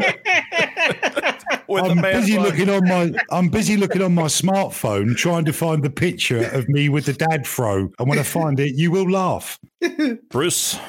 With a I'm busy bun. looking on my I'm busy looking on my smartphone trying to find the picture of me with the dad fro. And when I find it, you will laugh. Bruce.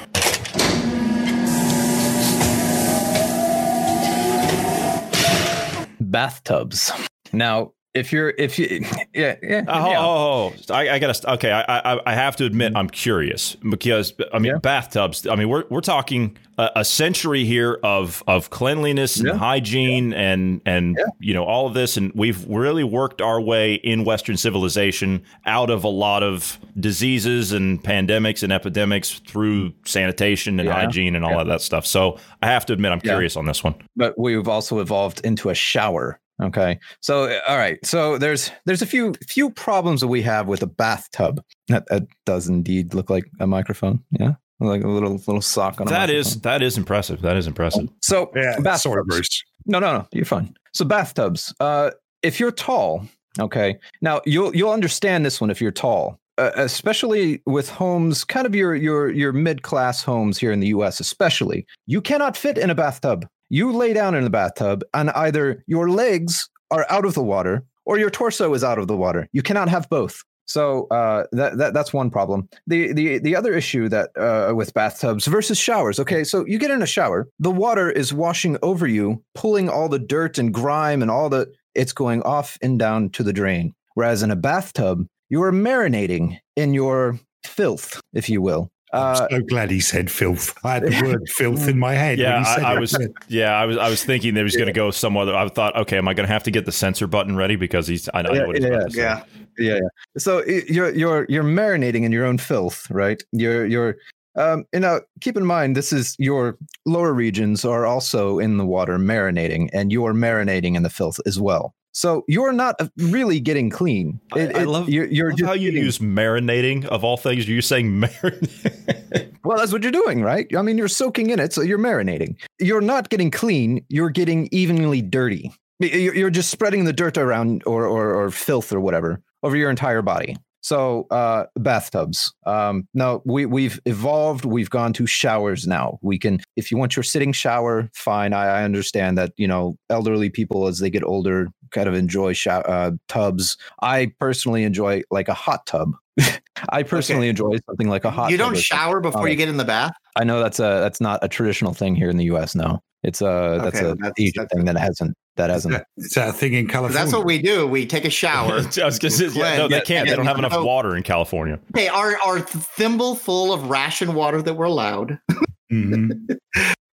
Bathtubs. Now, if you're if you (laughs) yeah yeah, Oh, yeah. oh, oh, I, I gotta. Okay, I, I, I have to admit, I'm curious because I mean, Yeah. bathtubs. I mean, we're we're talking a, a century here of of cleanliness and Yeah. hygiene and and you know all of this, and we've really worked our way in Western civilization out of a lot of diseases and pandemics and epidemics through sanitation and hygiene and all of that stuff. So I have to admit, I'm curious on this one. but we've also evolved into a shower. Okay, so all right, so there's there's a few few problems that we have with a bathtub. That, that does indeed look like a microphone. Yeah, like a little little sock on. a That is microphone. that is impressive. That is impressive. so Yeah, bathtubs. sorry, Bruce. No, no, no. You're fine. So bathtubs. Uh, if you're tall, okay. Now you'll you'll understand this one if you're tall, uh, especially with homes, kind of your your your mid class homes here in the U.S. Especially, you cannot fit in a bathtub. You lay down in the bathtub, and either your legs are out of the water or your torso is out of the water. You cannot have both. So uh, that, that that's one problem. The the the other issue that uh, with bathtubs versus showers. Okay, so you get in a shower, the water is washing over you, pulling all the dirt and grime and all the it's going off and down to the drain. Whereas in a bathtub, you are marinating in your filth, if you will. Uh, I'm so glad he said filth. (laughs) I had the word filth in my head. when Yeah, he said I, I was. Yeah, I was. I was thinking they was going to go some other. I thought, okay, am I going to have to get the censor button ready because he's? I know Yeah, what he's yeah, about. Yeah. yeah, yeah. So you're you're you're marinating in your own filth, right? You're you're um you know keep in mind this is your lower regions are also in the water marinating and you're marinating in the filth as well. So you're not uh, really getting clean. I- It- I it- love- you're, you're Love how you use marinating of all things. You're saying marinate. Well, that's what you're doing, right? I mean, you're soaking in it, so you're marinating. You're not getting clean. You're getting evenly dirty. You're you're just spreading the dirt around, or or, or filth, or whatever, over your entire body. So, uh, bathtubs. Um, no, we we've evolved. We've gone to showers now. We can, if you want your sitting shower, fine. I, I understand that you know elderly people as they get older kind of enjoy shower, uh, tubs. I personally enjoy like a hot tub. (laughs) I personally enjoy something like a hot. You don't shower before you get in the bath? I know that's a that's not a traditional thing here in the U.S. No, it's a that's Okay, a that's- Asian that's- thing that hasn't that Is hasn't. that, is that a thing in 'Cause California? That's what we do. We take a shower. (laughs) I was going to say, yeah, no, they can't. They don't have enough water in California. Okay, our our thimble full of ration water that we're allowed. (laughs) Mhm.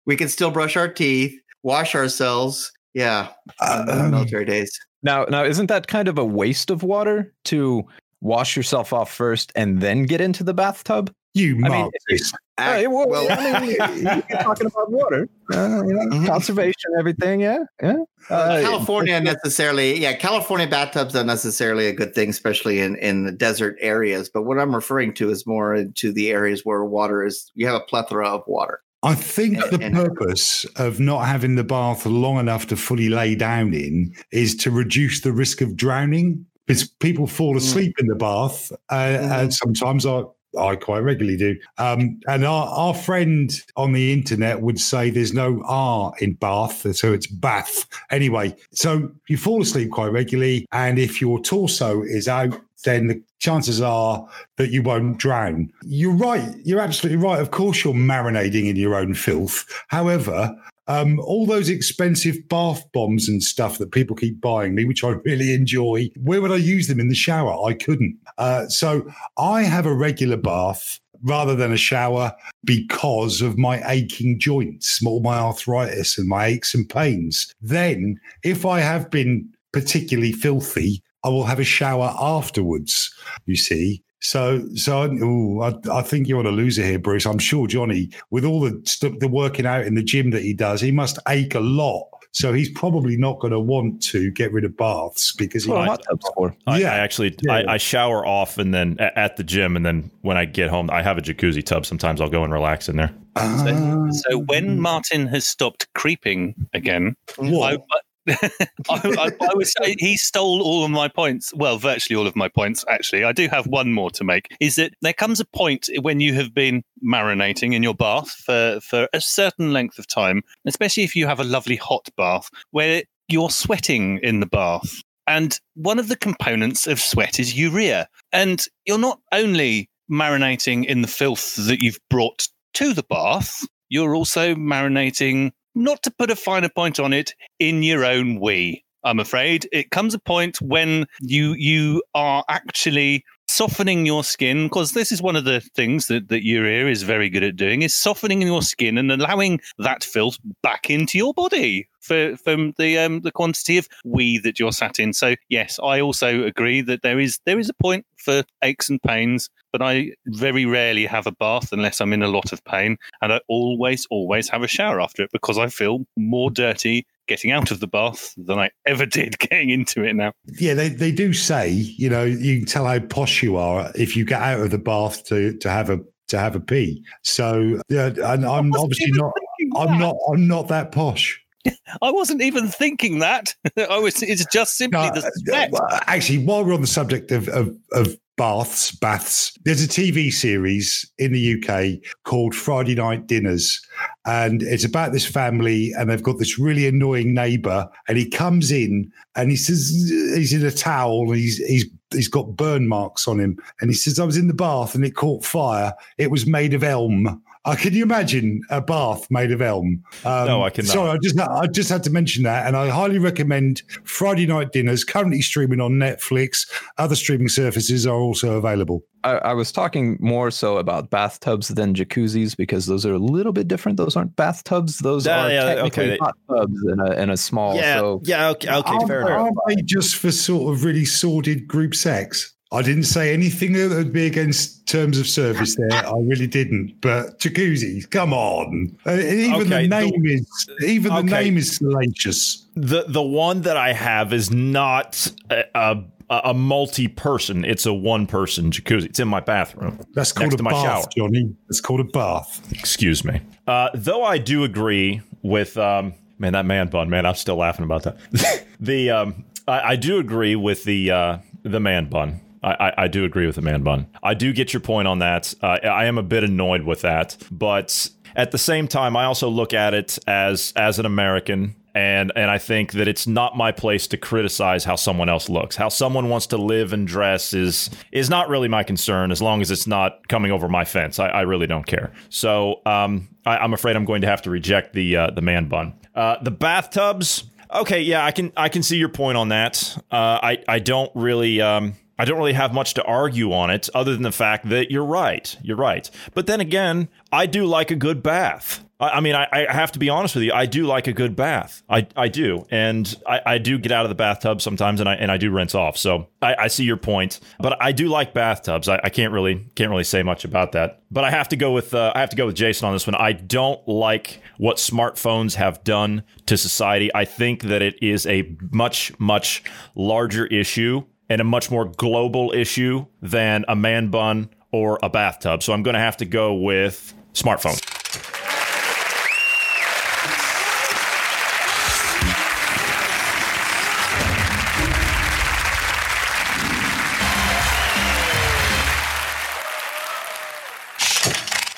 We can still brush our teeth, wash ourselves. Yeah, Uh, military days. Now, now, isn't that kind of a waste of water to wash yourself off first and then get into the bathtub? You I mean, Marxist. Act- Hey, well, well, I mean, you're (laughs) talking about water, uh, you know, Mhm. conservation, everything. Yeah, yeah. Uh, California necessarily, yeah, California bathtubs are necessarily a good thing, especially in in the desert areas. But what I'm referring to is more into the areas where water is. You have a plethora of water. I think And- the and- purpose of not having the bath long enough to fully lay down in is to reduce the risk of drowning. Because people fall Mm. asleep in the bath, uh, Mm-hmm. and sometimes I, I quite regularly do. Um, and our, our friend on the internet would say there's no R in bath, so it's bath. Anyway, so you fall asleep quite regularly, and if your torso is out, then the chances are that you won't drown. You're right. You're absolutely right. Of course, you're marinating in your own filth. However, um, all those expensive bath bombs and stuff that people keep buying me, which I really enjoy, where would I use them in the shower? I couldn't. Uh, so I have a regular bath rather than a shower because of my aching joints, all my arthritis and my aches and pains. Then, if I have been particularly filthy, I will have a shower afterwards. You see. So, so ooh, I, I think you're on a loser here, Bruce. I'm sure Johnny, with all the st- the working out in the gym that he does, he must ache a lot. So he's probably not going to want to get rid of baths because he. That's what a I- hot tub's for. I, Yeah. I actually Yeah. I, I shower off and then at the gym and then when I get home I have a jacuzzi tub. Sometimes I'll go and relax in there. Ah. So when Martin has stopped creeping again, What? I, I, I, I would say he stole all of my points. Well, virtually all of my points, actually. I do have one more to make. Is that there comes a point when you have been marinating in your bath for, for a certain length of time, especially if you have a lovely hot bath, where you're sweating in the bath. And one of the components of sweat is urea. And you're not only marinating in the filth that you've brought to the bath, you're also marinating, not to put a finer point on it, in your own wee. I'm afraid it comes a point when you you are actually softening your skin because this is one of the things that that urea is very good at doing is softening your skin and allowing that filth back into your body for from the um the quantity of wee that you're sat in. So yes i also agree that there is there is a point for aches and pains but i very rarely have a bath unless i'm in a lot of pain and i always always have a shower after it because i feel more dirty getting out of the bath than i ever did (laughs) getting into it now Yeah, they, they do say, you know, you can tell how posh you are if you get out of the bath to to have a to have a pee. So yeah, and I'm obviously not I'm that. not I'm not that posh. (laughs) I wasn't even thinking that. (laughs) I was. It's just simply No, the uh, sweat. actually, while we're on the subject of, of of baths, baths, there's a TV series in the UK called Friday Night Dinners, and it's about this family, and they've got this really annoying neighbour, and he comes in and he says he's in a towel, and he's he's he's got burn marks on him, and he says I was in the bath and it caught fire. It was made of elm. Uh, can you imagine a bath made of elm? Um, No, I cannot. Sorry, I just I just had to mention that, and I highly recommend Friday Night Dinners. Currently streaming on Netflix. Other streaming services are also available. I, I was talking more so about bathtubs than jacuzzis because those are a little bit different. Those aren't bathtubs; those Yeah, are yeah, technically okay. hot tubs in a in a small. yeah, So yeah, okay, okay aren't, fair enough. aren't they just for sort of really sordid group sex? I didn't say anything that would be against terms of service there. (laughs) I really didn't. But jacuzzis, come on. Uh, even Okay, the the- name is even the okay. name is salacious. The the one that I have is not a, a, a multi person. It's a one person jacuzzi. It's in my bathroom. That's called a bath, shower. Johnny. It's called a bath. Excuse me. Uh, though I do agree with um, man that man bun man. I'm still laughing about that. (laughs) the um, I, I do agree with the uh, the man bun. I, I, do agree with the man bun. I do get your point on that. Uh, I am a bit annoyed with that, but at the same time, I also look at it as as an American and and I think that it's not my place to criticize how someone else looks. How someone wants to live and dress is is not really my concern as long as it's not coming over my fence. I, I really don't care. So um, I, I'm afraid I'm going to have to reject the uh, the man bun. Uh, the bathtubs. Okay, yeah, I can I can see your point on that. Uh, I I don't really. Um, I don't really have much to argue on it other than the fact that you're right. You're right. But then again, I do like a good bath. I, I mean, I, I have to be honest with you. I do like a good bath. I, I do. And I, I do get out of the bathtub sometimes and I and I do rinse off. So I, I see your point. But I do like bathtubs. I, I can't really can't really say much about that. But I have to go with uh, I have to go with Jason on this one. I don't like what smartphones have done to society. I think that it is a much, much larger issue and a much more global issue than a man bun or a bathtub. So I'm going to have to go with smartphone.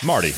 Marty.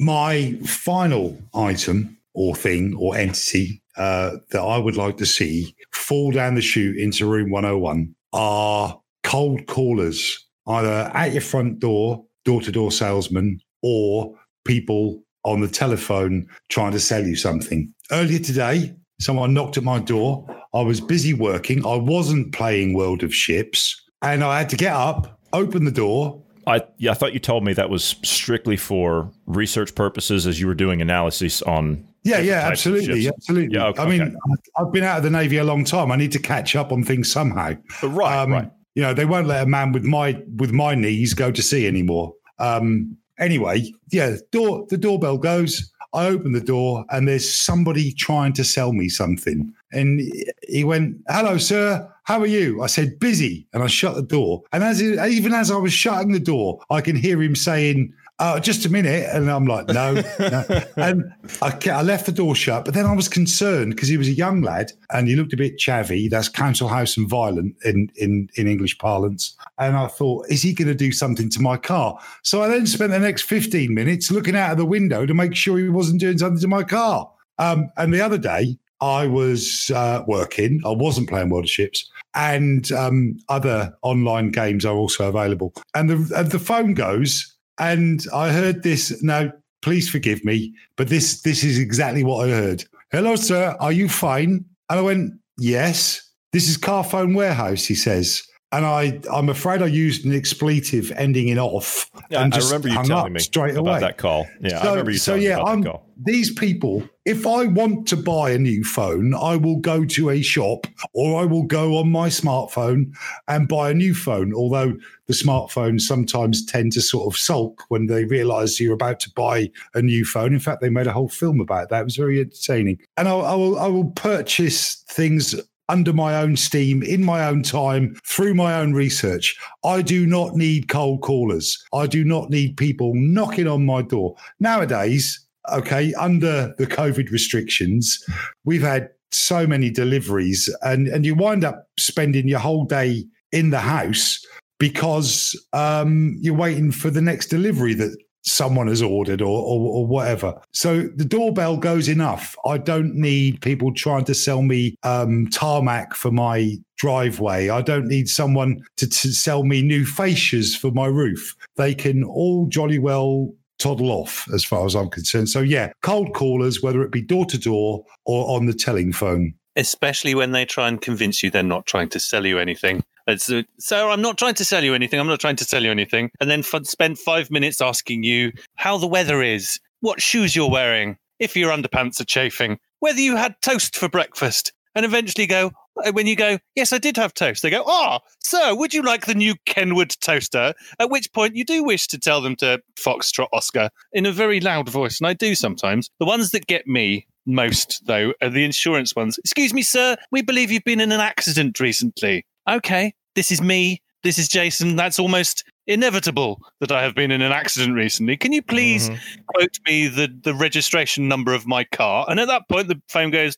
My final item or thing or entity uh, that I would like to see fall down the chute into room 101 are cold callers, either at your front door, door to door salesman, or people on the telephone trying to sell you something. Earlier today, someone knocked at my door. I was busy working. I wasn't playing World of Ships, and I had to get up, open the door, I yeah, I thought you told me that was strictly for research purposes as you were doing analysis on Yeah, yeah, absolutely, absolutely. Yeah, okay, I mean, okay. I've been out of the navy a long time. I need to catch up on things somehow. Right, Um, right. You know, they won't let a man with my with my knees go to sea anymore. Um, anyway, yeah, door the doorbell goes. I open the door and there's somebody trying to sell me something. And he went, "Hello, sir. How are you?" I said, "Busy," and I shut the door. And as even as I was shutting the door, I can hear him saying. Oh, just a minute. And I'm like, no. no. (laughs) And I, I left the door shut, but then I was concerned because he was a young lad and he looked a bit chavvy. That's council house and violent in, in, in English parlance. And I thought, is he going to do something to my car? So I then spent the next 15 minutes looking out of the window to make sure he wasn't doing something to my car. Um, and the other day, I was uh, working. I wasn't playing World of Ships, and um, other online games are also available. And the and the phone goes, and I heard this. Now, please forgive me, but this this is exactly what I heard. Hello, sir. Are you fine? And I went, yes. This is Carphone Warehouse. He says. And I, I'm afraid I used an expletive ending in off. Yeah, and I remember you telling me straight about away. that call. Yeah, I So- remember you so telling yeah, me about I'm- that call. these people, if I want to buy a new phone, I will go to a shop or I will go on my smartphone and buy a new phone. Although the smartphones sometimes tend to sort of sulk when they realize you're about to buy a new phone. In fact, they made a whole film about that. It was very entertaining. And I, I will, I will purchase things under my own steam, in my own time, through my own research. I do not need cold callers. I do not need people knocking on my door. Nowadays, okay, under the COVID restrictions, we've had so many deliveries, and, and you wind up spending your whole day in the house because um, you're waiting for the next delivery that someone has ordered or, or, or whatever. So the doorbell goes enough. I don't need people trying to sell me um, tarmac for my driveway. I don't need someone to, to sell me new fascias for my roof. They can all jolly well toddle off as far as I'm concerned. So yeah, cold callers, whether it be door to door or on the telling phone. especially when they try and convince you they're not trying to sell you anything. It's, uh, sir, I'm not trying to sell you anything. I'm not trying to sell you anything. And then f- spend five minutes asking you how the weather is, what shoes you're wearing, if your underpants are chafing, whether you had toast for breakfast, and eventually go, when you go, yes, I did have toast, they go, ah, oh, sir, would you like the new Kenwood toaster? At which point you do wish to tell them to foxtrot Oscar in a very loud voice, and I do sometimes. The ones that get me most, though, are the insurance ones. Excuse me, sir, we believe you've been in an accident recently. Okay, this is me. This is Jason. That's almost inevitable that I have been in an accident recently. Can you please mm-hmm. quote me the, the registration number of my car? And at that point, the phone goes.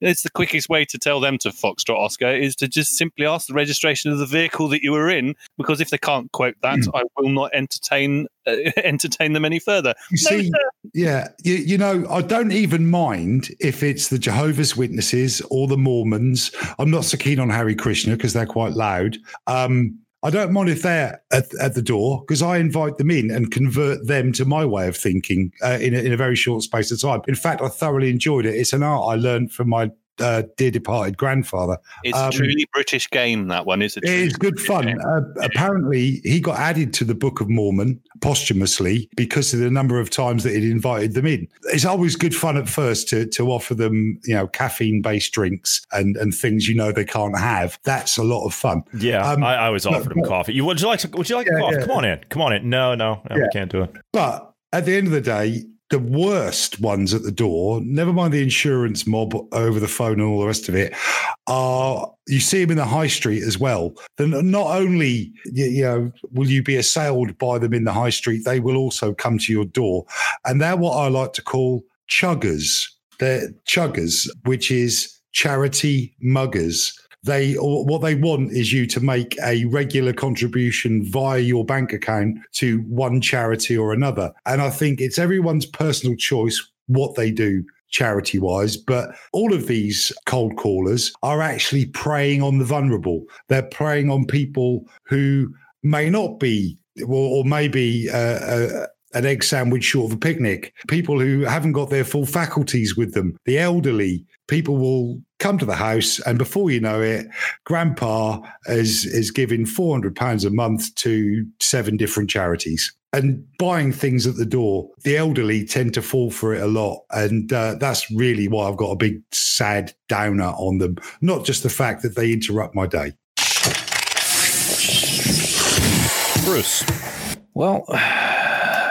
It's the quickest way to tell them to Foxtrot Oscar is to just simply ask the registration of the vehicle that you were in, because if they can't quote that, mm. I will not entertain uh, (laughs) entertain them any further. You no, see, sir. yeah, you, you know, I don't even mind if it's the Jehovah's Witnesses or the Mormons. I'm not so keen on Hare Krishna because they're quite loud. Um, I don't mind if they're at, at the door because I invite them in and convert them to my way of thinking uh, in, a, in a very short space of time. In fact, I thoroughly enjoyed it. It's an art I learned from my uh, dear departed grandfather. It's um, a truly British game. That one is. It, it's good fun. Uh, apparently, he got added to the Book of Mormon posthumously because of the number of times that he'd invited them in. It's always good fun at first to to offer them, you know, caffeine based drinks and and things you know they can't have. That's a lot of fun. Yeah, um, I, I, always offered them coffee. You would you like would you like yeah, coffee? Yeah. Come on in, come on in. No, no, no yeah. we can't do it. But at the end of the day, the worst ones at the door, never mind the insurance mob over the phone and all the rest of it, are you see them in the high street as well. Then not only you know will you be assailed by them in the high street, they will also come to your door, and they're what I like to call chuggers. They're chuggers, which is charity muggers they what they want is you to make a regular contribution via your bank account to one charity or another. And I think it's everyone's personal choice what they do charity wise, but all of these cold callers are actually preying on the vulnerable. They're preying on people who may not be, or, or maybe uh, uh, an egg sandwich short of a picnic, people who haven't got their full faculties with them, the elderly, people will come to the house and before you know it grandpa is is giving 400 pounds a month to seven different charities and buying things at the door. The elderly tend to fall for it a lot and uh, that's really why i've got a big sad downer on them. Not just the fact that they interrupt my day. Bruce. Well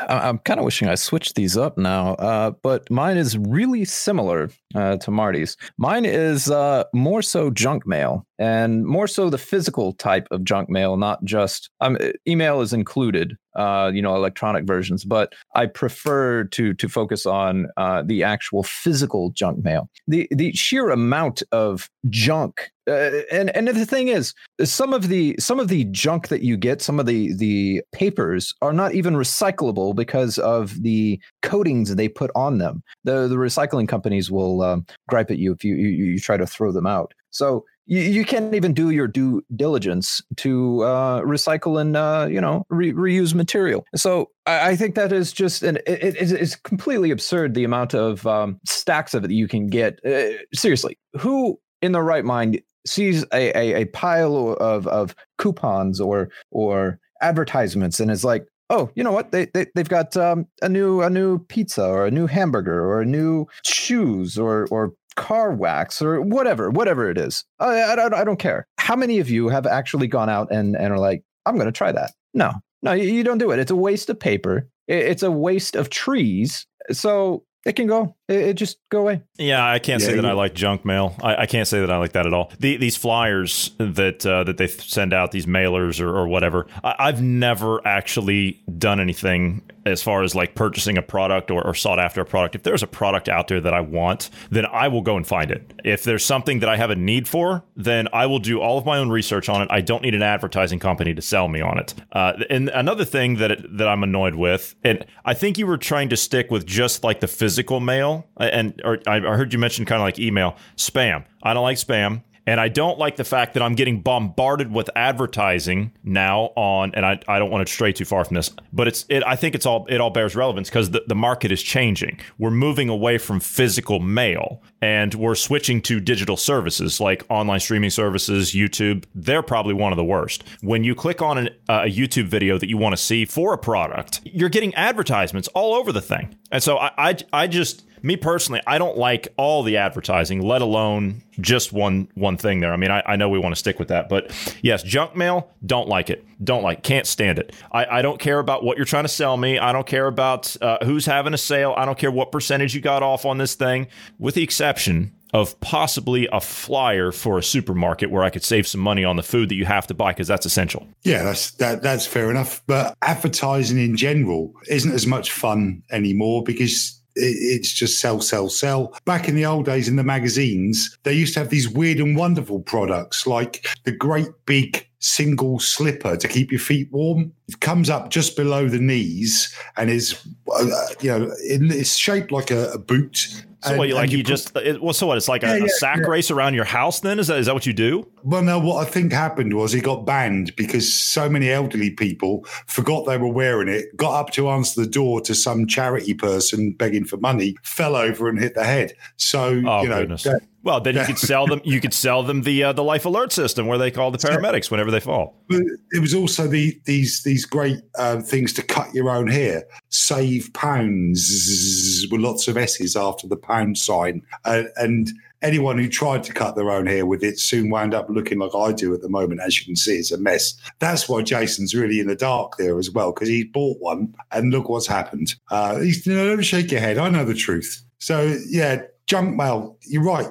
I'm kind of wishing I switched these up now, uh, but mine is really similar uh, to Marty's. Mine is uh, more so junk mail and more so the physical type of junk mail, not just um, email is included, uh, you know, electronic versions, but I prefer to to focus on uh, the actual physical junk mail. The the sheer amount of junk uh, and and the thing is some of the some of the junk that you get some of the the papers are not even recyclable because of the coatings they put on them the the recycling companies will um, gripe at you if you, you you try to throw them out so you, you can't even do your due diligence to uh, recycle and uh, you know re- reuse material. So I, I, think that is just an it, it, it's completely absurd the amount of um, stacks of it that you can get. Uh, seriously, who in the right mind sees a, a, a pile of of coupons or or advertisements and is like oh, you know what? They, they they've got um, a new a new pizza or a new hamburger or a new shoes or or car wax or whatever, whatever it is. I, I, I don't care. How many of you have actually gone out and, and are like, I'm going to try that? No, no, you, you don't do it. It's a waste of paper. It's a waste of trees. So it can go. It, it, just go away. Yeah, I can't yeah, say that I like junk mail. I, I, can't say that I like that at all. The, these flyers that uh, that they send out, these mailers or, or whatever, I, have never actually done anything as far as like purchasing a product or, or, sought after a product. If there's a product out there that I want, then I will go and find it. If there's something that I have a need for, then I will do all of my own research on it. I don't need an advertising company to sell me on it. Uh, and another thing that it, that I'm annoyed with, and I think you were trying to stick with just like the physical mail and or I heard you mention kind of like email spam. I don't like spam. And I don't like the fact that I'm getting bombarded with advertising now on, and I, I don't want to stray too far from this, but it's it. I think it's all it all bears relevance because the, the market is changing. We're moving away from physical mail and we're switching to digital services like online streaming services, YouTube. They're probably one of the worst. When you click on an, uh, a YouTube video that you want to see for a product, you're getting advertisements all over the thing. And so I, I, I just me personally, I don't like all the advertising, let alone just one one thing there. I mean, I, I know we want to stick with that, but yes, junk mail, don't like it. Don't like, can't stand it. I, I don't care about what you're trying to sell me. I don't care about uh, who's having a sale. I don't care what percentage you got off on this thing, with the exception of possibly a flyer for a supermarket where I could save some money on the food that you have to buy because that's essential. Yeah, that's that that's fair enough. But advertising in general isn't as much fun anymore because it's just sell, sell, sell. Back in the old days in the magazines, they used to have these weird and wonderful products like the great big single slipper to keep your feet warm. It comes up just below the knees and is, uh, you know, it's shaped like a, a boot so and, what, like you, you just it, well, so what? It's like yeah, a, a yeah, sack yeah. race around your house. Then is that is that what you do? Well, no. What I think happened was he got banned because so many elderly people forgot they were wearing it, got up to answer the door to some charity person begging for money, fell over and hit the head. So oh, you know, that, well, then you could sell them. You could (laughs) sell them the uh, the life alert system where they call the paramedics whenever they fall. It was also the these these great uh, things to cut your own hair. Save pounds with lots of s's after the pound sign, uh, and anyone who tried to cut their own hair with it soon wound up looking like I do at the moment. As you can see, it's a mess. That's why Jason's really in the dark there as well because he bought one and look what's happened. Uh, he's, you know, don't shake your head. I know the truth. So yeah, junk mail. You're right.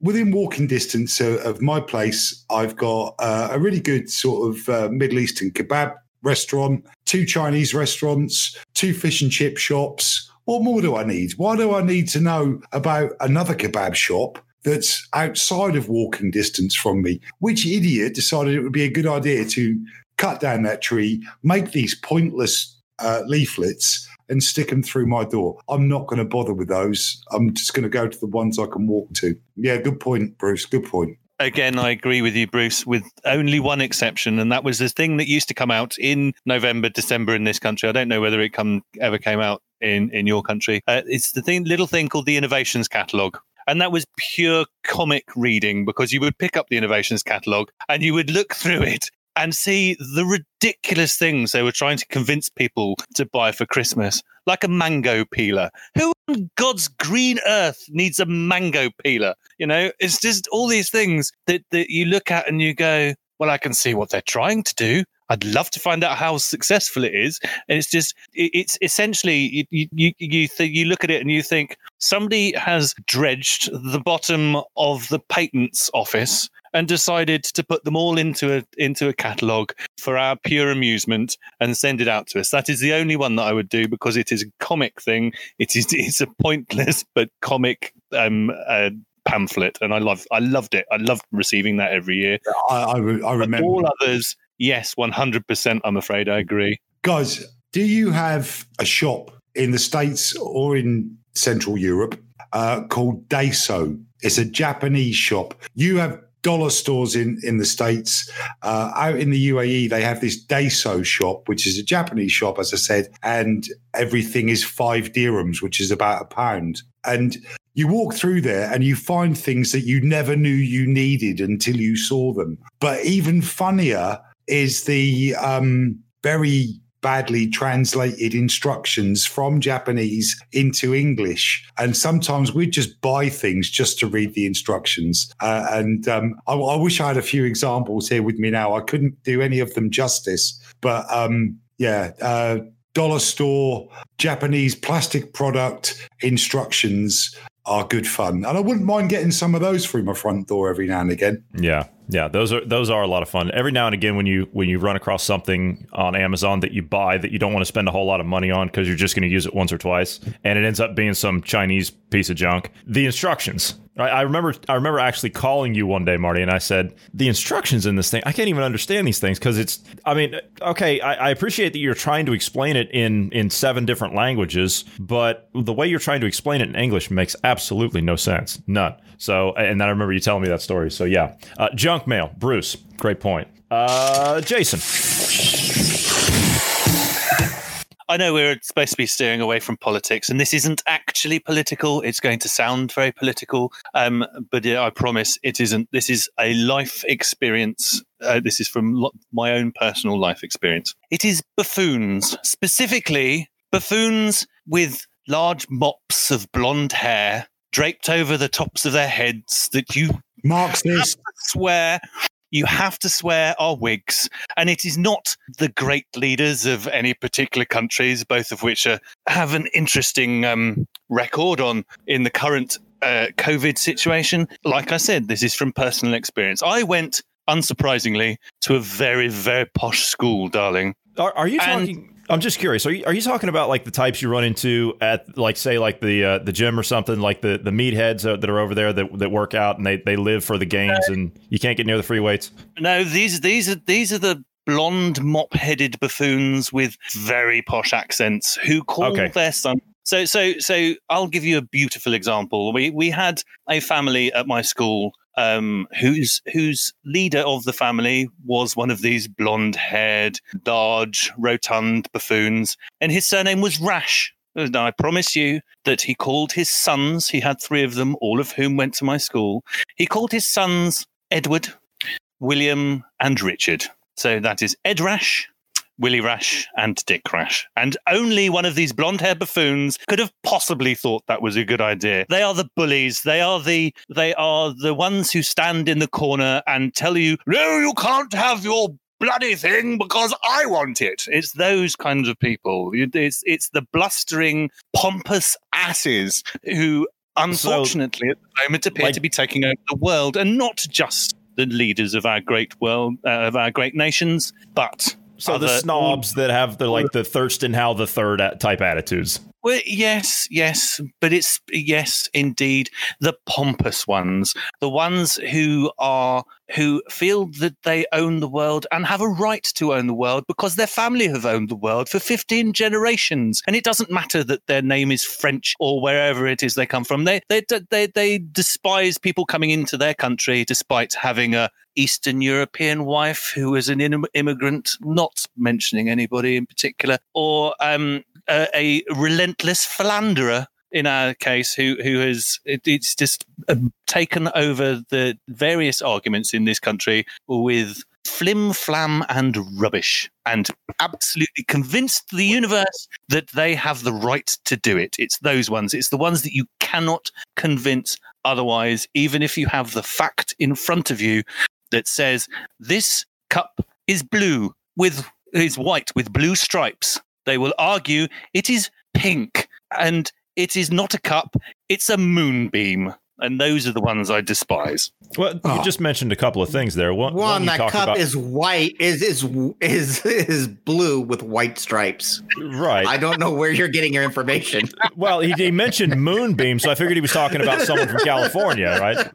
Within walking distance of, of my place, I've got uh, a really good sort of uh, Middle Eastern kebab restaurant, two Chinese restaurants, two fish and chip shops. What more do I need? Why do I need to know about another kebab shop that's outside of walking distance from me? Which idiot decided it would be a good idea to cut down that tree, make these pointless uh, leaflets, and stick them through my door. I'm not going to bother with those. I'm just going to go to the ones I can walk to. Yeah, good point, Bruce. Good point. Again, I agree with you, Bruce, with only one exception, and that was the thing that used to come out in November, December in this country. I don't know whether it come ever came out in in your country. Uh, it's the thing, little thing called the Innovations Catalog, and that was pure comic reading because you would pick up the Innovations Catalog and you would look through it and see the ridiculous things they were trying to convince people to buy for Christmas, like a mango peeler. Who on God's green earth needs a mango peeler? You know, it's just all these things that, that you look at and you go, well, I can see what they're trying to do. I'd love to find out how successful it is. And it's just, it's essentially, you, you, you, th- you look at it and you think somebody has dredged the bottom of the patents office and decided to put them all into a into a catalog for our pure amusement and send it out to us. That is the only one that I would do because it is a comic thing. It is (laughs) it's a pointless but comic um, uh, pamphlet, and I love I loved it. I loved receiving that every year. I I, I remember but all others. Yes, one hundred percent. I'm afraid I agree. Guys, do you have a shop in the states or in Central Europe uh, called Daiso? It's a Japanese shop. You have dollar stores in in the states. Uh, out in the UAE, they have this Daiso shop, which is a Japanese shop, as I said, and everything is five dirhams, which is about a pound. And you walk through there and you find things that you never knew you needed until you saw them. But even funnier is the um, very badly translated instructions from Japanese into English. And sometimes we just buy things just to read the instructions. Uh, and um, I, I, wish I had a few examples here with me now. I couldn't do any of them justice. But um, yeah, uh, dollar store, Japanese plastic product instructions are good fun. And I wouldn't mind getting some of those through my front door every now and again. Yeah. Yeah, those are those are a lot of fun. Every now and again when you when you run across something on Amazon that you buy that you don't want to spend a whole lot of money on because you're just going to use it once or twice and it ends up being some Chinese piece of junk. The instructions I, remember I remember actually calling you one day, Marty, and I said the instructions in this thing. I can't even understand these things because it's. I mean, okay, I, I appreciate that you're trying to explain it in in seven different languages, but the way you're trying to explain it in English makes absolutely no sense, none. So, and then I remember you telling me that story. So, yeah, uh, junk mail, Bruce, great point. Uh, Jason. I know we're supposed to be steering away from politics, and this isn't actually political. It's going to sound very political, um, but I promise it isn't. This is a life experience. Uh, this is from lo- my own personal life experience. It is buffoons, specifically buffoons with large mops of blonde hair draped over the tops of their heads that you Marxist. swear you have to swear are wigs, and it is not the great leaders of any particular countries, both of which are, have an interesting um, record on in the current uh, COVID situation. Like I said, this is from personal experience. I went, unsurprisingly, to a very very posh school, darling. Are, are you talking? I'm just curious. Are you, are you talking about like the types you run into at like say like the uh, the gym or something like the the meatheads that are over there that, that work out and they, they live for the games and you can't get near the free weights? No, these these are these are the blonde mop-headed buffoons with very posh accents who call Okay. their son. So so so I'll give you a beautiful example. We we had a family at my school um, whose whose leader of the family was one of these blonde-haired, large, rotund buffoons, and his surname was Rash. And I promise you that he called his sons. He had three of them, all of whom went to my school. He called his sons Edward, William, and Richard. So that is Ed Rash, Willie Rash, and Dick Rash. And only one of these blonde haired buffoons could have possibly thought that was a good idea. They are the bullies. They are the they are the ones who stand in the corner and tell you, No, you can't have your bloody thing because I want it. It's those kinds of people. It's it's the blustering, pompous asses who unfortunately at the moment appear like- to be taking over the world and not just the leaders of our great world uh, of our great nations, but So the snobs that have the like the Thurston Howell the third type attitudes. Well, yes, yes, but it's yes, indeed, the pompous ones, the ones who are who feel that they own the world and have a right to own the world because their family have owned the world for 15 generations, and it doesn't matter that their name is French or wherever it is they come from. They they they they despise people coming into their country despite having a Eastern European wife who is an immigrant, not mentioning anybody in particular, or um, a, a relentless philanderer in our case who who has it, it's just uh, taken over the various arguments in this country with flim flam and rubbish and absolutely convinced the universe that they have the right to do it. It's those ones. It's the ones that you cannot convince otherwise even if you have the fact in front of you that says this cup is blue with is white with blue stripes. They will argue it is pink. And it is not a cup, it's a moonbeam. And those are the ones I despise. Well, you Oh. just mentioned a couple of things there. One, One, you that cup about- is white, is is is is blue with white stripes. right. I don't know where you're getting your information. (laughs) well, he, he mentioned moonbeam, so I figured he was talking about someone from California, right?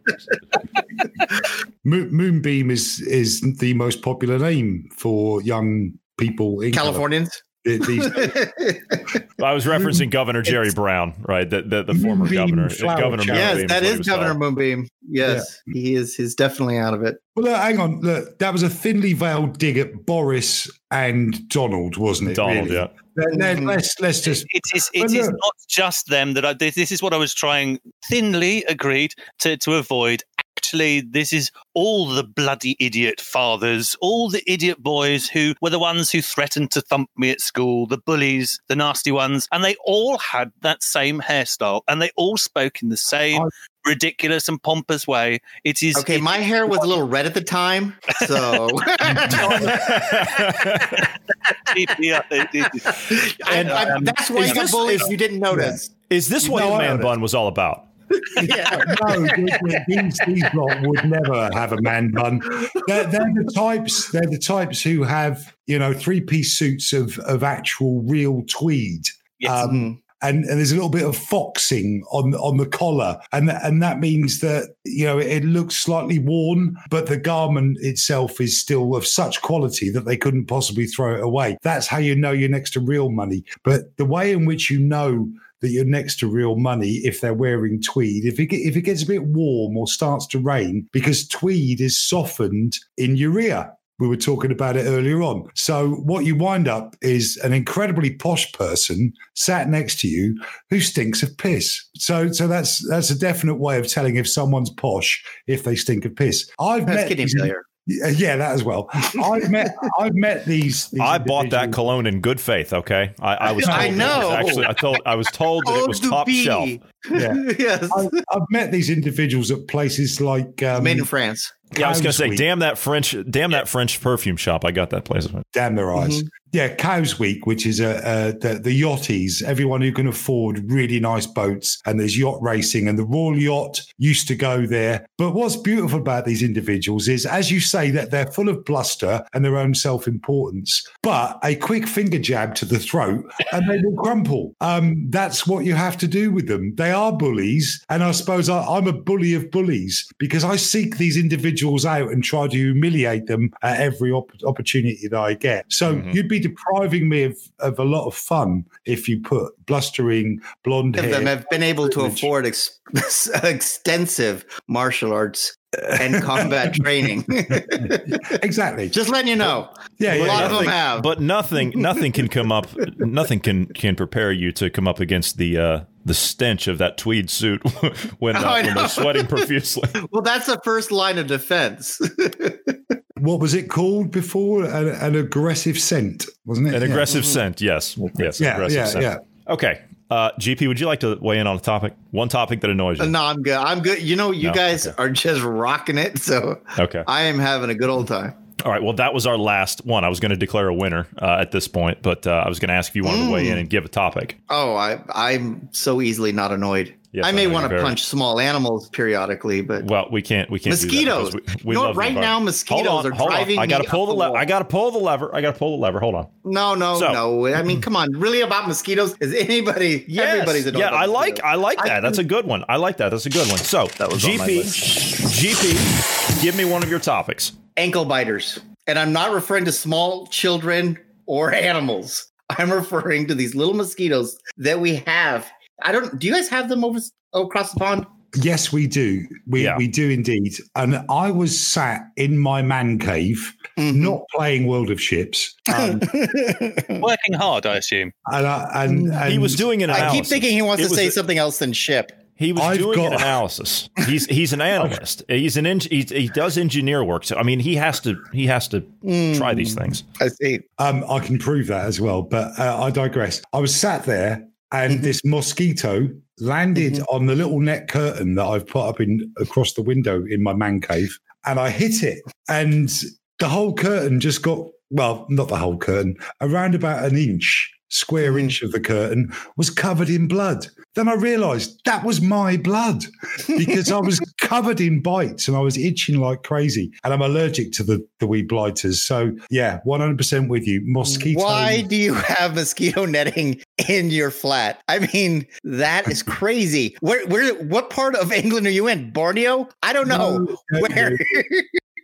Mo- Moonbeam is is the most popular name for young people in Californians. California. These- (laughs) I was referencing Governor Jerry Brown, right? The the, the former Moonbeam governor, flower Governor. child. yes, Moonbeam that what he is was Governor called. Moonbeam. Yes, he is. He's definitely out of it. well, look, hang on. Look, that was a thinly veiled dig at Boris and Donald, wasn't it? Donald, really? yeah. Let- let- Mhm. Let's let's just It is. It But is not just them that I. This, this is what I was trying thinly agreed to to avoid. Actually, this is all the bloody idiot fathers, all the idiot boys who were the ones who threatened to thump me at school, the bullies, the nasty ones, and they all had that same hairstyle, and they all spoke in the same I- ridiculous and pompous way. It is Okay, it- my hair was a little red at the time, so (laughs) yeah, it- it- I, I, that's why is you got this- bullied. is- You didn't notice. Is this what No, man bun was all about? Yeah. no, they- they- these these lot would never have a man bun. They're, they're the types. They're the types who have you know three piece suits of of actual real tweed. Yes. Um, and, and there's a little bit of foxing on on the collar, and and that means that you know it looks slightly worn, but the garment itself is still of such quality that they couldn't possibly throw it away. That's how you know you're next to real money. But the way in which you know that you're next to real money if they're wearing tweed. If it get- if it gets a bit warm or starts to rain, because tweed is softened in urea. We were talking about it earlier on. So what you wind up is an incredibly posh person sat next to you who stinks of piss. So so that's that's a definite way of telling if someone's posh if they stink of piss. I've That's met kidney these- failure. Yeah, yeah, that as well. I've met I've met these. these I bought that cologne in good faith. Okay, I, I was. (laughs) Told I that was know. Actually, I told I was told that it was top Dupi. shelf. Yeah. (laughs) yes. I, I've met these individuals at places like um, Made in France. Yeah, I was going to say, damn that French, damn that French perfume shop. I got that place. Damn their eyes. Mm-hmm. Yeah, Cowes Week, which is a, a the, the yachties, everyone who can afford really nice boats, and there's yacht racing, and the Royal Yacht used to go there. But what's beautiful about these individuals is, as you say, that they're full of bluster and their own self importance, but a quick finger jab to the throat and they will crumple. Um, that's what you have to do with them. They are bullies, and I suppose I, I'm a bully of bullies because I seek these individuals out and try to humiliate them at every op- opportunity that I get. So Mhm. you'd be depriving me of, of a lot of fun if you put blustering blonde of hair. them have been able to privilege. afford ex- (laughs) extensive martial arts and (laughs) combat training. (laughs) exactly. Just letting you know. Yeah, a lot yeah. of them have. But nothing, nothing can come up. Nothing can can prepare you to come up against the uh, the stench of that tweed suit when, uh, Oh, I when they're sweating profusely. well, that's the first line of defense. What was it called before? An, an aggressive scent, wasn't it? An Yeah. aggressive scent, yes, yes, Yeah, aggressive yeah, scent. yeah. Okay, uh, GP, would you like to weigh in on a topic? One topic that annoys you. no, I'm good. I'm good. You know, you No, guys okay. are just rocking it. So Okay. I am having a good old time. All right. Well, that was our last one. I was going to declare a winner uh, at this point, but uh, I was going to ask if you wanted to weigh Mm. in and give a topic. Oh, I, I'm so easily not annoyed. Yes, I I may want to punch small animals periodically, but Well, we can't. We can't. mosquitoes. We, we you know love what? the Right now, mosquitoes on, are hold on. driving I got to me pull the lever. I got to pull the lever. I got to pull the lever. Hold on. No, no, So- no. I mean, come on. Really about mosquitoes? Is anybody? (laughs) Everybody's annoyed yeah. I like. mosquitoes. I like I that. That's a good one. I like that. That's a good one. So That was GP. GP, give me one of your topics. Ankle biters. And I'm not referring to small children or (laughs) animals. I'm referring to these little mosquitoes that we have. I don't. Do you guys have them over across the pond? Yes, we do. We Yeah. we do indeed. And I was sat in my man cave, Mm-hmm. not playing World of Ships. Um, (laughs) Working hard, I assume. and, I, and, and He was doing an I keep thinking he wants It to say a- something else than ship. He was I've doing an analysis. He's he's an analyst. (laughs) He's an eng- he, he does engineer work. So I mean, he has to he has to try these things. I see. Um, I can prove that as well, but uh, I digress. I was sat there, and Mm-hmm. this mosquito landed on the little net curtain that I've put up in across the window in my man cave, and I hit it, and the whole curtain just got well, not the whole curtain, around about an inch, square Mm-hmm. inch of the curtain was covered in blood. Then I realised that was my blood because I was (laughs) covered in bites and I was itching like crazy, and I'm allergic to the the wee blighters. So yeah, 100 percent with you. Mosquito. Why do you have mosquito netting in your flat? I mean, that is (laughs) crazy. Where, where, what part of England are you in? Borneo? I don't know. No, no, Where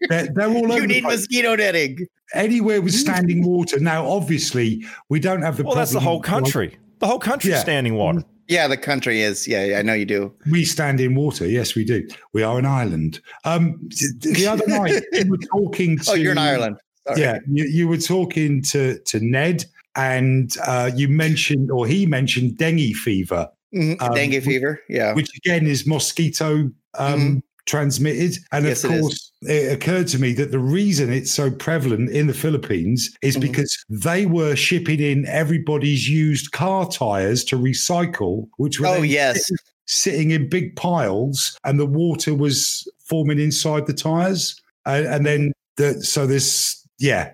They're, they're all (laughs) over you need place. mosquito netting? anywhere with standing water. Now, obviously, we don't have the. Well, that's the whole of- country. The whole country Yeah. standing water. Yeah, the country is. Yeah, yeah, I know you do. We stand in water. Yes, we do. We are an island. Um, the other night, (laughs) we were talking to. Oh, you're in Ireland. Sorry. Yeah, you, you were talking to to Ned, and uh, you mentioned, or he mentioned, dengue fever, Mhm. Um, Dengue fever. Yeah. which again is mosquito um, transmitted. And Mm-hmm. Yes, of it is. course, it, occurred to me that the reason it's so prevalent in the Philippines is Mhm. because they were shipping in everybody's used car tires to recycle, which were oh, yes. sitting, sitting in big piles, and the water was forming inside the tires, and, and then the so this yeah.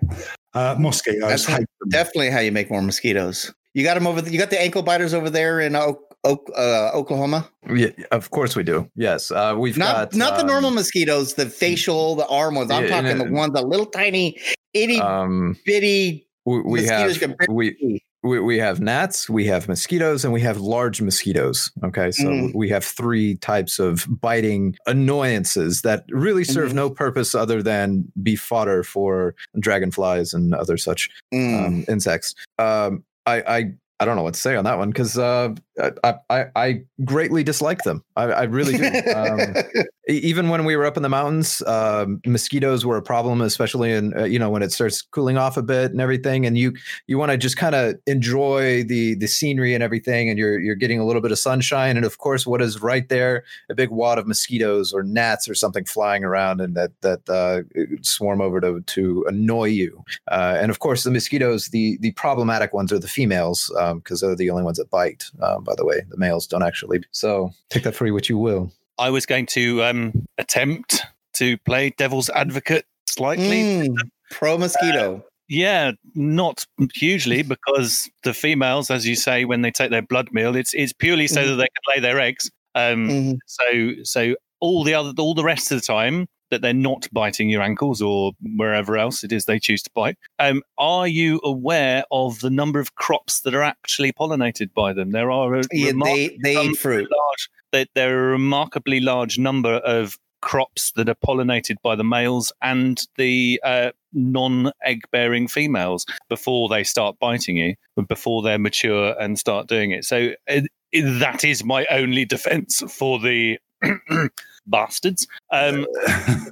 Uh, mosquitoes That's them. Definitely how you make more mosquitoes. You got them over. You got the ankle biters over there in Oak, uh, Oklahoma. Yeah, of course we do. Yes, uh, we've Not got not the um, normal mosquitoes, the facial, the arm ones. I'm Yeah, talking the ones, the little tiny, itty Um, bitty. we, we Mosquitoes have we we, we have gnats, we have mosquitoes, and we have large mosquitoes. Okay, so Mhm. we have three types of biting annoyances that really serve Mhm. no purpose other than be fodder for dragonflies and other such Mm. um, insects. Um, I, I I don't know what to say on that one because uh, I, I I greatly dislike them. I, I really do. Um, (laughs) even when we were up in the mountains, um, mosquitoes were a problem, especially in uh, you know when it starts cooling off a bit and everything, and you you want to just kind of enjoy the the scenery and everything, and you're you're getting a little bit of sunshine, and of course, what is right there, a big wad of mosquitoes or gnats or something flying around, and that that uh, swarm over to to annoy you, uh, and of course, the mosquitoes, the the problematic ones are the females because they're the only ones that bite. By the way, the males don't actually. So take that for what you will. I was going to um, attempt to play devil's advocate slightly. Mm. Pro mosquito. Yeah, not hugely because the females, as you say, when they take their blood meal, it's it's purely so Mhm. that they can lay their eggs. Um, Mhm. So so all the other all the rest of the time that they're not biting your ankles or wherever else it is they choose to bite. Um, are you aware of the number of crops that are actually pollinated by them? There are a Yeah, they they eat fruit. large that there are a remarkably large number of crops that are pollinated by the males and the uh, non-egg bearing females before they start biting you before they're mature and start doing it so uh, that is my only defense for the (clears throat) bastards um (laughs)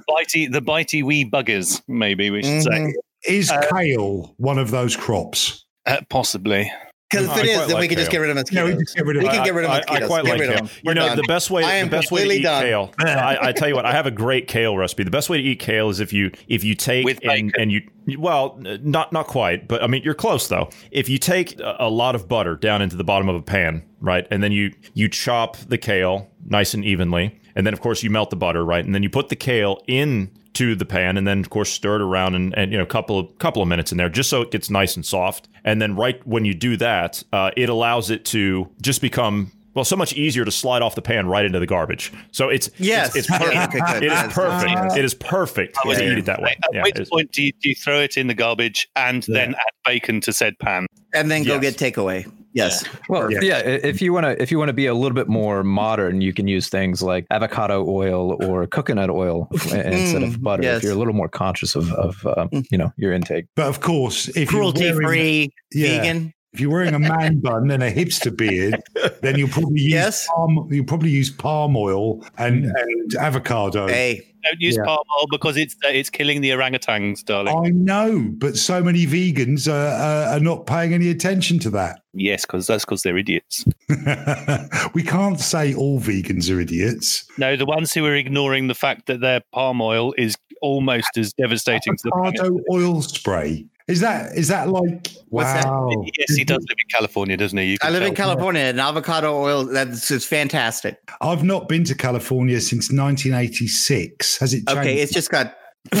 bitey the bitey wee buggers maybe we should say Mhm. Is Uh, kale one of those crops? uh, possibly Because if I it is, quite then we like can just get rid of No, mosquitoes. we just get rid of We it. can get rid of I- I, quite Get like rid of kale. them. You We're know, done. the best way. I the best way to completely eat done. kale. (laughs) I, I tell you what, I have a great kale recipe. The best way to eat kale is if you if you take With and, and you well, not not quite, but I mean you're close though. If you take a, a lot of butter down into the bottom of a pan, right, and then you you chop the kale nice and evenly, and then of course you melt the butter, right, and then you put the kale in to the pan and then of course stir it around and, and you know a couple of couple of minutes in there just so it gets nice and soft and then right when you do that uh, it allows it to just become well so much easier to slide off the pan right into the garbage so it's Yes. it's, (laughs) it's perfect Okay, it is perfect Uh, it is perfect Yeah. to eat it that way at yeah, which point do you, do you throw it in the garbage and Yeah. then add bacon to said pan and then go Yes. get takeaway. Yes. Well, Yeah. yeah. If you want to, if you want to be a little bit more modern, you can use things like avocado oil or coconut oil (laughs) instead Mm, of butter. yes. If you're a little more conscious of, of um, you know, your intake. But of course, if Cruelty you're wearing, free, yeah, vegan. If you're wearing a man (laughs) bun and a hipster beard, then you'll probably use Yes. palm, you'll probably use palm oil and, Mm. and avocado. Hey, don't use Yeah. palm oil because it's uh, it's killing the orangutans darling I know, but so many vegans are, are, are not paying any attention to that. yes because that's because they're idiots (laughs) we can't say all vegans are idiots. no the ones who are ignoring the fact that their palm oil is almost as devastating to the Avocado oil spray. Is that is that like What's that? Wow? (laughs) yes he does live in california doesn't he you I can live in. California and avocado oil, that's just fantastic. I've not been to California since 1986. Has it changed? Okay, it's just got. (laughs)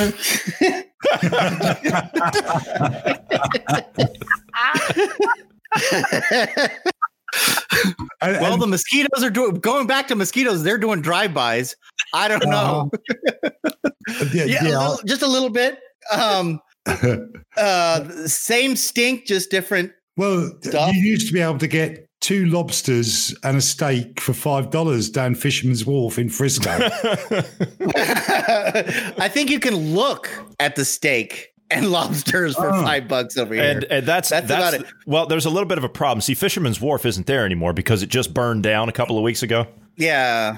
And- well, and- the mosquitoes are doing. Going back to mosquitoes, they're doing drive-bys. I don't know. (laughs) yeah, yeah, a little, just a little bit. Um, (laughs) uh, same stink, just different. well, Stuff. you used to be able to get two lobsters and a steak for five dollars down Fisherman's Wharf in Frisco. (laughs) (laughs) I think you can look at the steak and lobsters for Oh. five bucks over here. and, and that's That's that's, about it. well there's a little bit of a problem see fisherman's wharf isn't there anymore because it just burned down a couple of weeks ago yeah,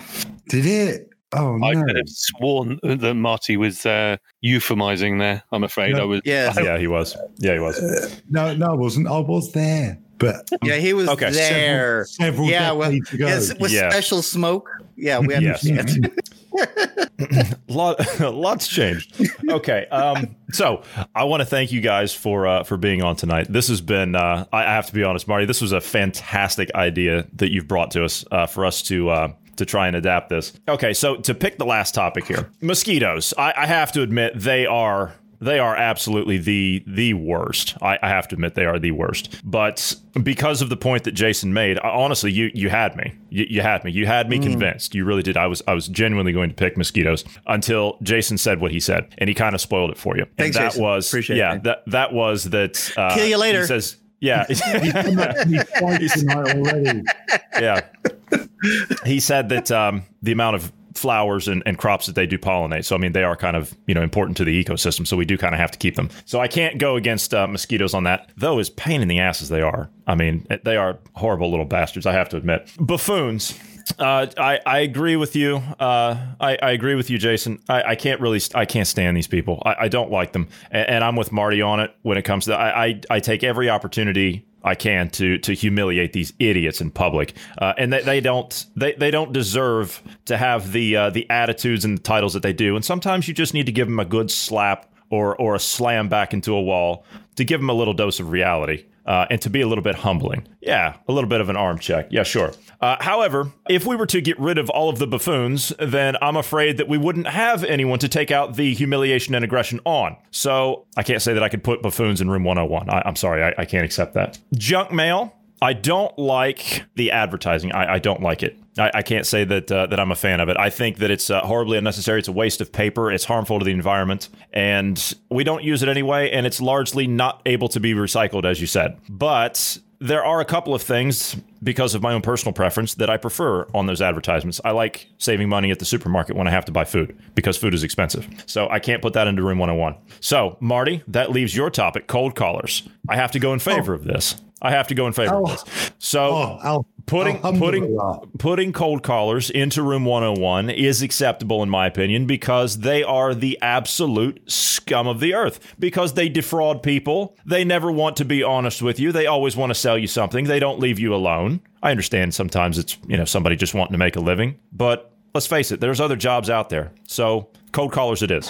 Did it? Oh no. I no! could have sworn that Marty was uh, euphemizing there. I'm afraid No. I was. yeah, yeah he was yeah he was No, no, I wasn't. I was there, but (laughs) yeah. He was Okay, there. several yeah, well, decades ago. yes, with Yeah. special smoke. Yeah, we Yes. understand. (laughs) (laughs) lot lots changed okay um so i want to thank you guys for uh for being on tonight this has been uh i I have to be honest marty this was a fantastic idea that you've brought to us uh for us to uh to try and adapt this okay so to pick the last topic here mosquitoes i, I have to admit they are they are absolutely the the worst. I, I have to admit they are the worst. But because of the point that Jason made, I- honestly, you you had me. You, you had me. You had me convinced. You really did. I was I was genuinely going to pick mosquitoes until Jason said what he said, and he kind of spoiled it for you. Thanks, and that Jason. was Appreciate it, yeah man. that that was that. Uh, Kill you later. He says. Yeah. (laughs) He's done that to me twice tonight (laughs) already. yeah. (laughs) He said that um, the amount of flowers and, and crops that they do pollinate. So I mean, they are kind of you know important to the ecosystem. So we do kind of have to keep them. So I can't go against uh, mosquitoes on that. Though as pain in the ass as they are, I mean, they are horrible little bastards. I have to admit. Buffoons. Uh, I, I agree with you. Uh, I, I agree with you, Jason. I, I can't really, I can't stand these people. I, I don't like them, and, and I'm with Marty on it when it comes to. I, I, I take every opportunity I can to to humiliate these idiots in public, uh, and they, they don't they, they don't deserve to have the uh, the attitudes and the titles that they do. And sometimes you just need to give them a good slap or or a slam back into a wall to give them a little dose of reality. Uh, and to be a little bit humbling. Yeah, a little bit of an arm check. Yeah, sure. Uh, however, if we were to get rid of all of the buffoons, then I'm afraid that we wouldn't have anyone to take out the humiliation and aggression on. So I can't say that I could put buffoons in room 101. I, am sorry, I, I can't accept that. Junk mail. I don't like the advertising. I, I don't like it. I, I, can't say that uh, that I'm a fan of it. I think that it's uh, horribly unnecessary. It's a waste of paper. It's harmful to the environment, and we don't use it anyway. And it's largely not able to be recycled, as you said. But there are a couple of things because of my own personal preference that I prefer on those advertisements. I like saving money at the supermarket when I have to buy food because food is expensive. So I can't put that into room 101. So, Marty, that leaves your topic cold callers. I have to go in favor oh. of this. I have to go in favor oh. of this. So, oh, I'll, putting I'll putting putting cold callers into room 101 is acceptable in my opinion because they are the absolute scum of the earth. Because they defraud people. They never want to be honest with you. They always want to sell you something. They don't leave you alone. I understand sometimes it's you know somebody just wanting to make a living. But let's face it there's other jobs out there. So cold callers it is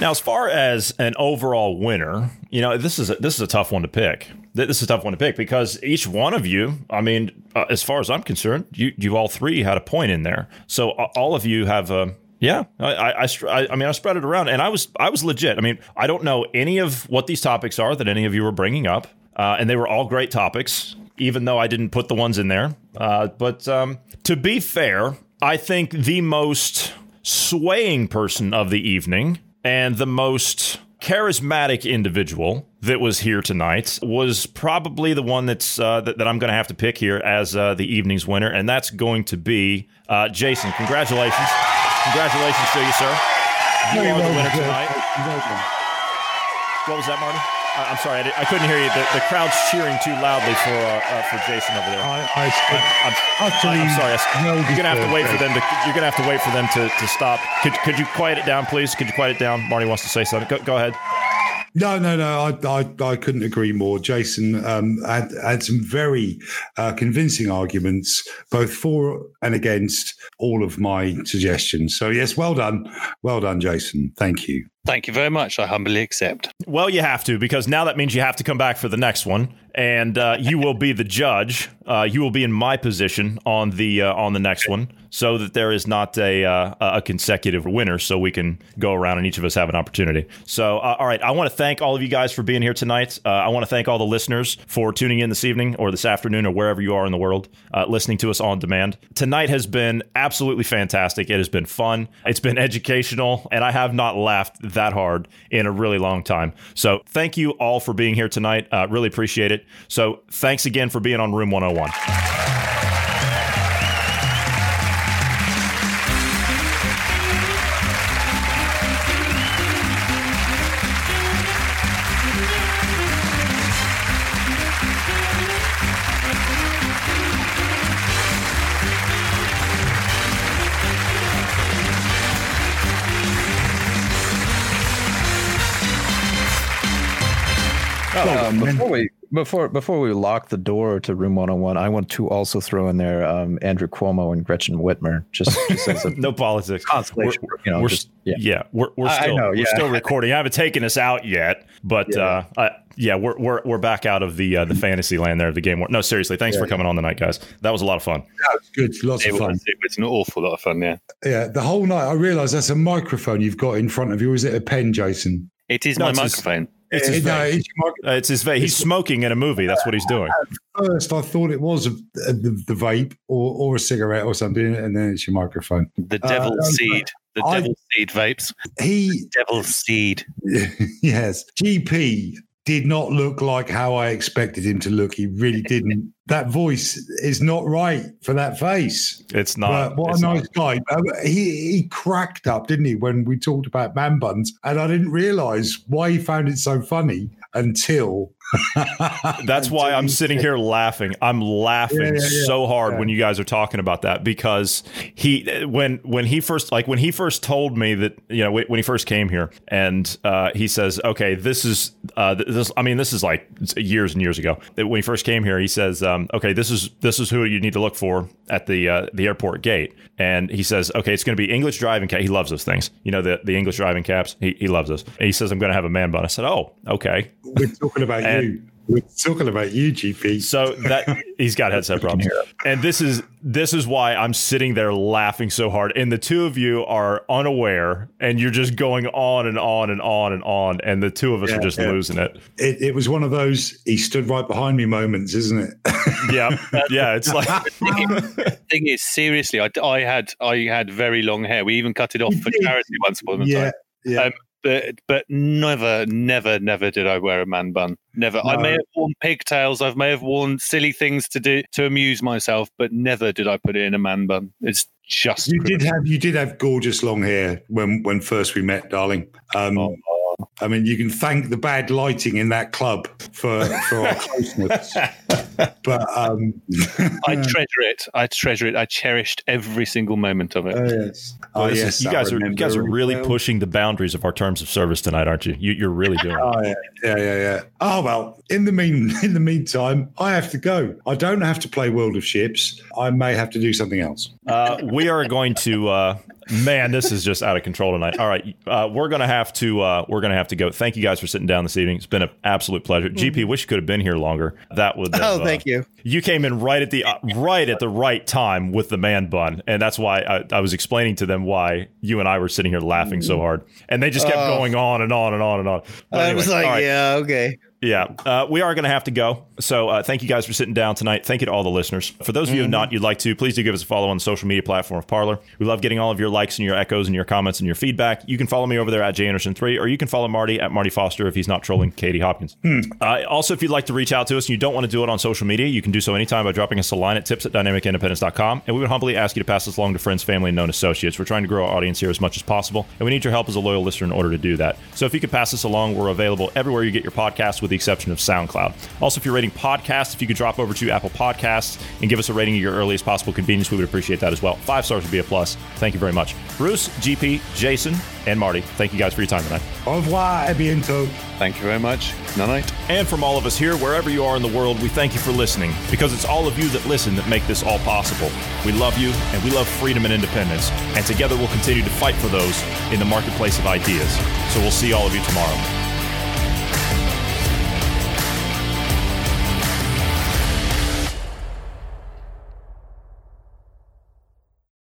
Now, as far as an overall winner, you know, this is a, this is a tough one to pick. This is a tough one to pick because each one of you, I mean, uh, as far as I'm concerned, you you all three had a point in there. So uh, all of you have a yeah, I, I, I, I, mean, I spread it around, and I was, I was legit. I mean, I don't know any of what these topics are that any of you were bringing up, uh, and they were all great topics, even though I didn't put the ones in there. Uh, but um, to be fair, I think the most swaying person of the evening and the most charismatic individual that was here tonight was probably the one that's uh, that, that, I'm going to have to pick here as uh, the evening's winner, and that's going to be uh, Jason. Congratulations, congratulations to you, sir. You are the winner tonight. What was that, Marty? I'm sorry, I, I, couldn't hear you. The, the, crowd's cheering too loudly for uh, uh, for Jason over there. I, I, am sorry. you're gonna have to wait for them to. You're gonna have to wait for them to, to stop. Could could you quiet it down, please? Could you quiet it down? Marty wants to say something. Go, go ahead. No, no, no. I, I, I couldn't agree more. Jason um, had, had some very uh, convincing arguments, both for and against all of my suggestions. So, yes, well done. Well done, Jason. Thank you. Thank you very much. I humbly accept. Well, you have to because now that means you have to come back for the next one, and uh, you will be the judge. Uh, you will be in my position on the uh, on the next one, so that there is not a uh, a consecutive winner, so we can go around and each of us have an opportunity. So, uh, all right, I want to thank all of you guys for being here tonight. Uh, I want to thank all the listeners for tuning in this evening or this afternoon or wherever you are in the world, listening to us on demand. Tonight has been absolutely fantastic. It has been fun. It's been educational, and I have not laughed that hard in a really long time. So thank you all for being here tonight. Uh, really appreciate it. So thanks again for being on Room 101. Um, before we before before we lock the door to room 101 i want to also throw in there um, andrew cuomo and gretchen whitmer just, just as a (laughs) no politics. consolation we're, you know, we're, just, yeah. yeah. we're, we're still know, yeah. we're still recording. I haven't taken us out yet but yeah, uh, I, yeah we're, we're we're back out of the uh, the fantasy land there of the game no seriously thanks yeah, for coming on tonight guys. That was a lot of fun. Yeah, it's good. Lots it of fun. was, it was an awful lot of fun yeah. Yeah the whole night i realized that's a microphone you've got in front of you. Or is it a pen jason? It is no, my microphone It's his no, vape. it's Uh, it's his vape. He's smoking in a movie. That's what he's doing. At first I thought it was a, a, the, the vape or, or a cigarette or something, and then it's your microphone. The Uh, devil um, seed. The I- devil seed vapes. He, Devil seed. (laughs) yes, GP did not look like how I expected him to look. He really didn't. (laughs) that voice is not right for that face. It's not. But what it's a not. nice guy. Um, He he cracked up, didn't he, when we talked about man buns? And I didn't realize why he found it so funny until. That's (laughs) why I'm sitting here laughing. I'm laughing Yeah, yeah, yeah. so hard when you guys are talking about that because he when when he first like when he first told me that you know when he first came here and uh, he says okay this is uh, this I mean this is like years and years ago. When he first came here he says um, okay this is this is who you need to look for at the uh, the airport gate. And he says okay it's going to be English driving cap he loves those things. You know the the English driving caps? He, he loves those. And he says I'm going to have a man bun. I said oh okay. We're talking about (laughs) And- We're talking about you, GP. So that he's got headset problems, and this is this is why I'm sitting there laughing so hard. And the two of you are unaware, and you're just going on and on and on and on, and the two of us Yeah, are just yeah. losing it. It, it was one of those he stood right behind me moments, isn't it? (laughs) Yeah, yeah. It's like (laughs) Thing is, seriously, I, I had I had very long hair. We even cut it off for charity once upon a yeah, time. yeah. Um, But but never, never, never did I wear a man bun. Never. I may have worn pigtails. I may have worn silly things to do to amuse myself, but never did I put it in a man bun. It's just you did have you did have gorgeous long hair when when first we met, darling. Um, Oh. I mean, you can thank the bad lighting in that club for for our (laughs) closeness. (laughs) but um, I (laughs) treasure it. I treasure it. I cherished every single moment of it. oh, yes, Well, oh, this yes, you guys are you guys are really well. pushing the boundaries of our terms of service tonight, aren't you? you you're really doing. it. Oh yeah, yeah, yeah, yeah. Oh well. In the mean, (laughs) in the meantime, I have to go. I don't have to play World of Ships. I may have to do something else. Uh, we are going to. Uh, man, this is just out of control tonight. All right, uh, we're gonna have to. Uh, we're gonna have to go. Thank you guys for sitting down this evening. It's been an absolute pleasure. GP, wish you could have been here longer. That would. have, Oh, uh, thank you. You came in right at the uh, right at the right time with the man bun, and that's why I, I was explaining to them why you and I were sitting here laughing so hard, and they just kept Oh. going on and on and on and on. But I anyway, was like, right. yeah, okay. Yeah, uh, we are going to have to go. So uh, thank you guys for sitting down tonight. Thank you to all the listeners. For those of you who not you'd like to, please do give us a follow on the social media platform of Parler. We love getting all of your likes and your echoes and your comments and your feedback. You can follow me over there at janderson3, or you can follow Marty at Marty Foster if he's not trolling Katie Hopkins. Uh, also, if you'd like to reach out to us and you don't want to do it on social media, you can do so anytime by dropping us a line at tips at dynamicindependence.com. And we would humbly ask you to pass this along to friends, family, and known associates. We're trying to grow our audience here as much as possible, and we need your help as a loyal listener in order to do that. So if you could pass this along, we're available everywhere you get your podcasts with the exception of SoundCloud. Also, if you're rating podcasts, if you could drop over to Apple Podcasts and give us a rating at your earliest possible convenience, we would appreciate that as well. Five stars would be a plus. Thank you very much. Bruce, GP, Jason, and Marty, thank you guys for your time tonight. Au revoir, à bientôt. Thank you very much. Night night. And from all of us here, wherever you are in the world, we thank you for listening because it's all of you that listen that make this all possible. We love you and we love freedom and independence. And together we'll continue to fight for those in the marketplace of ideas. So we'll see all of you tomorrow.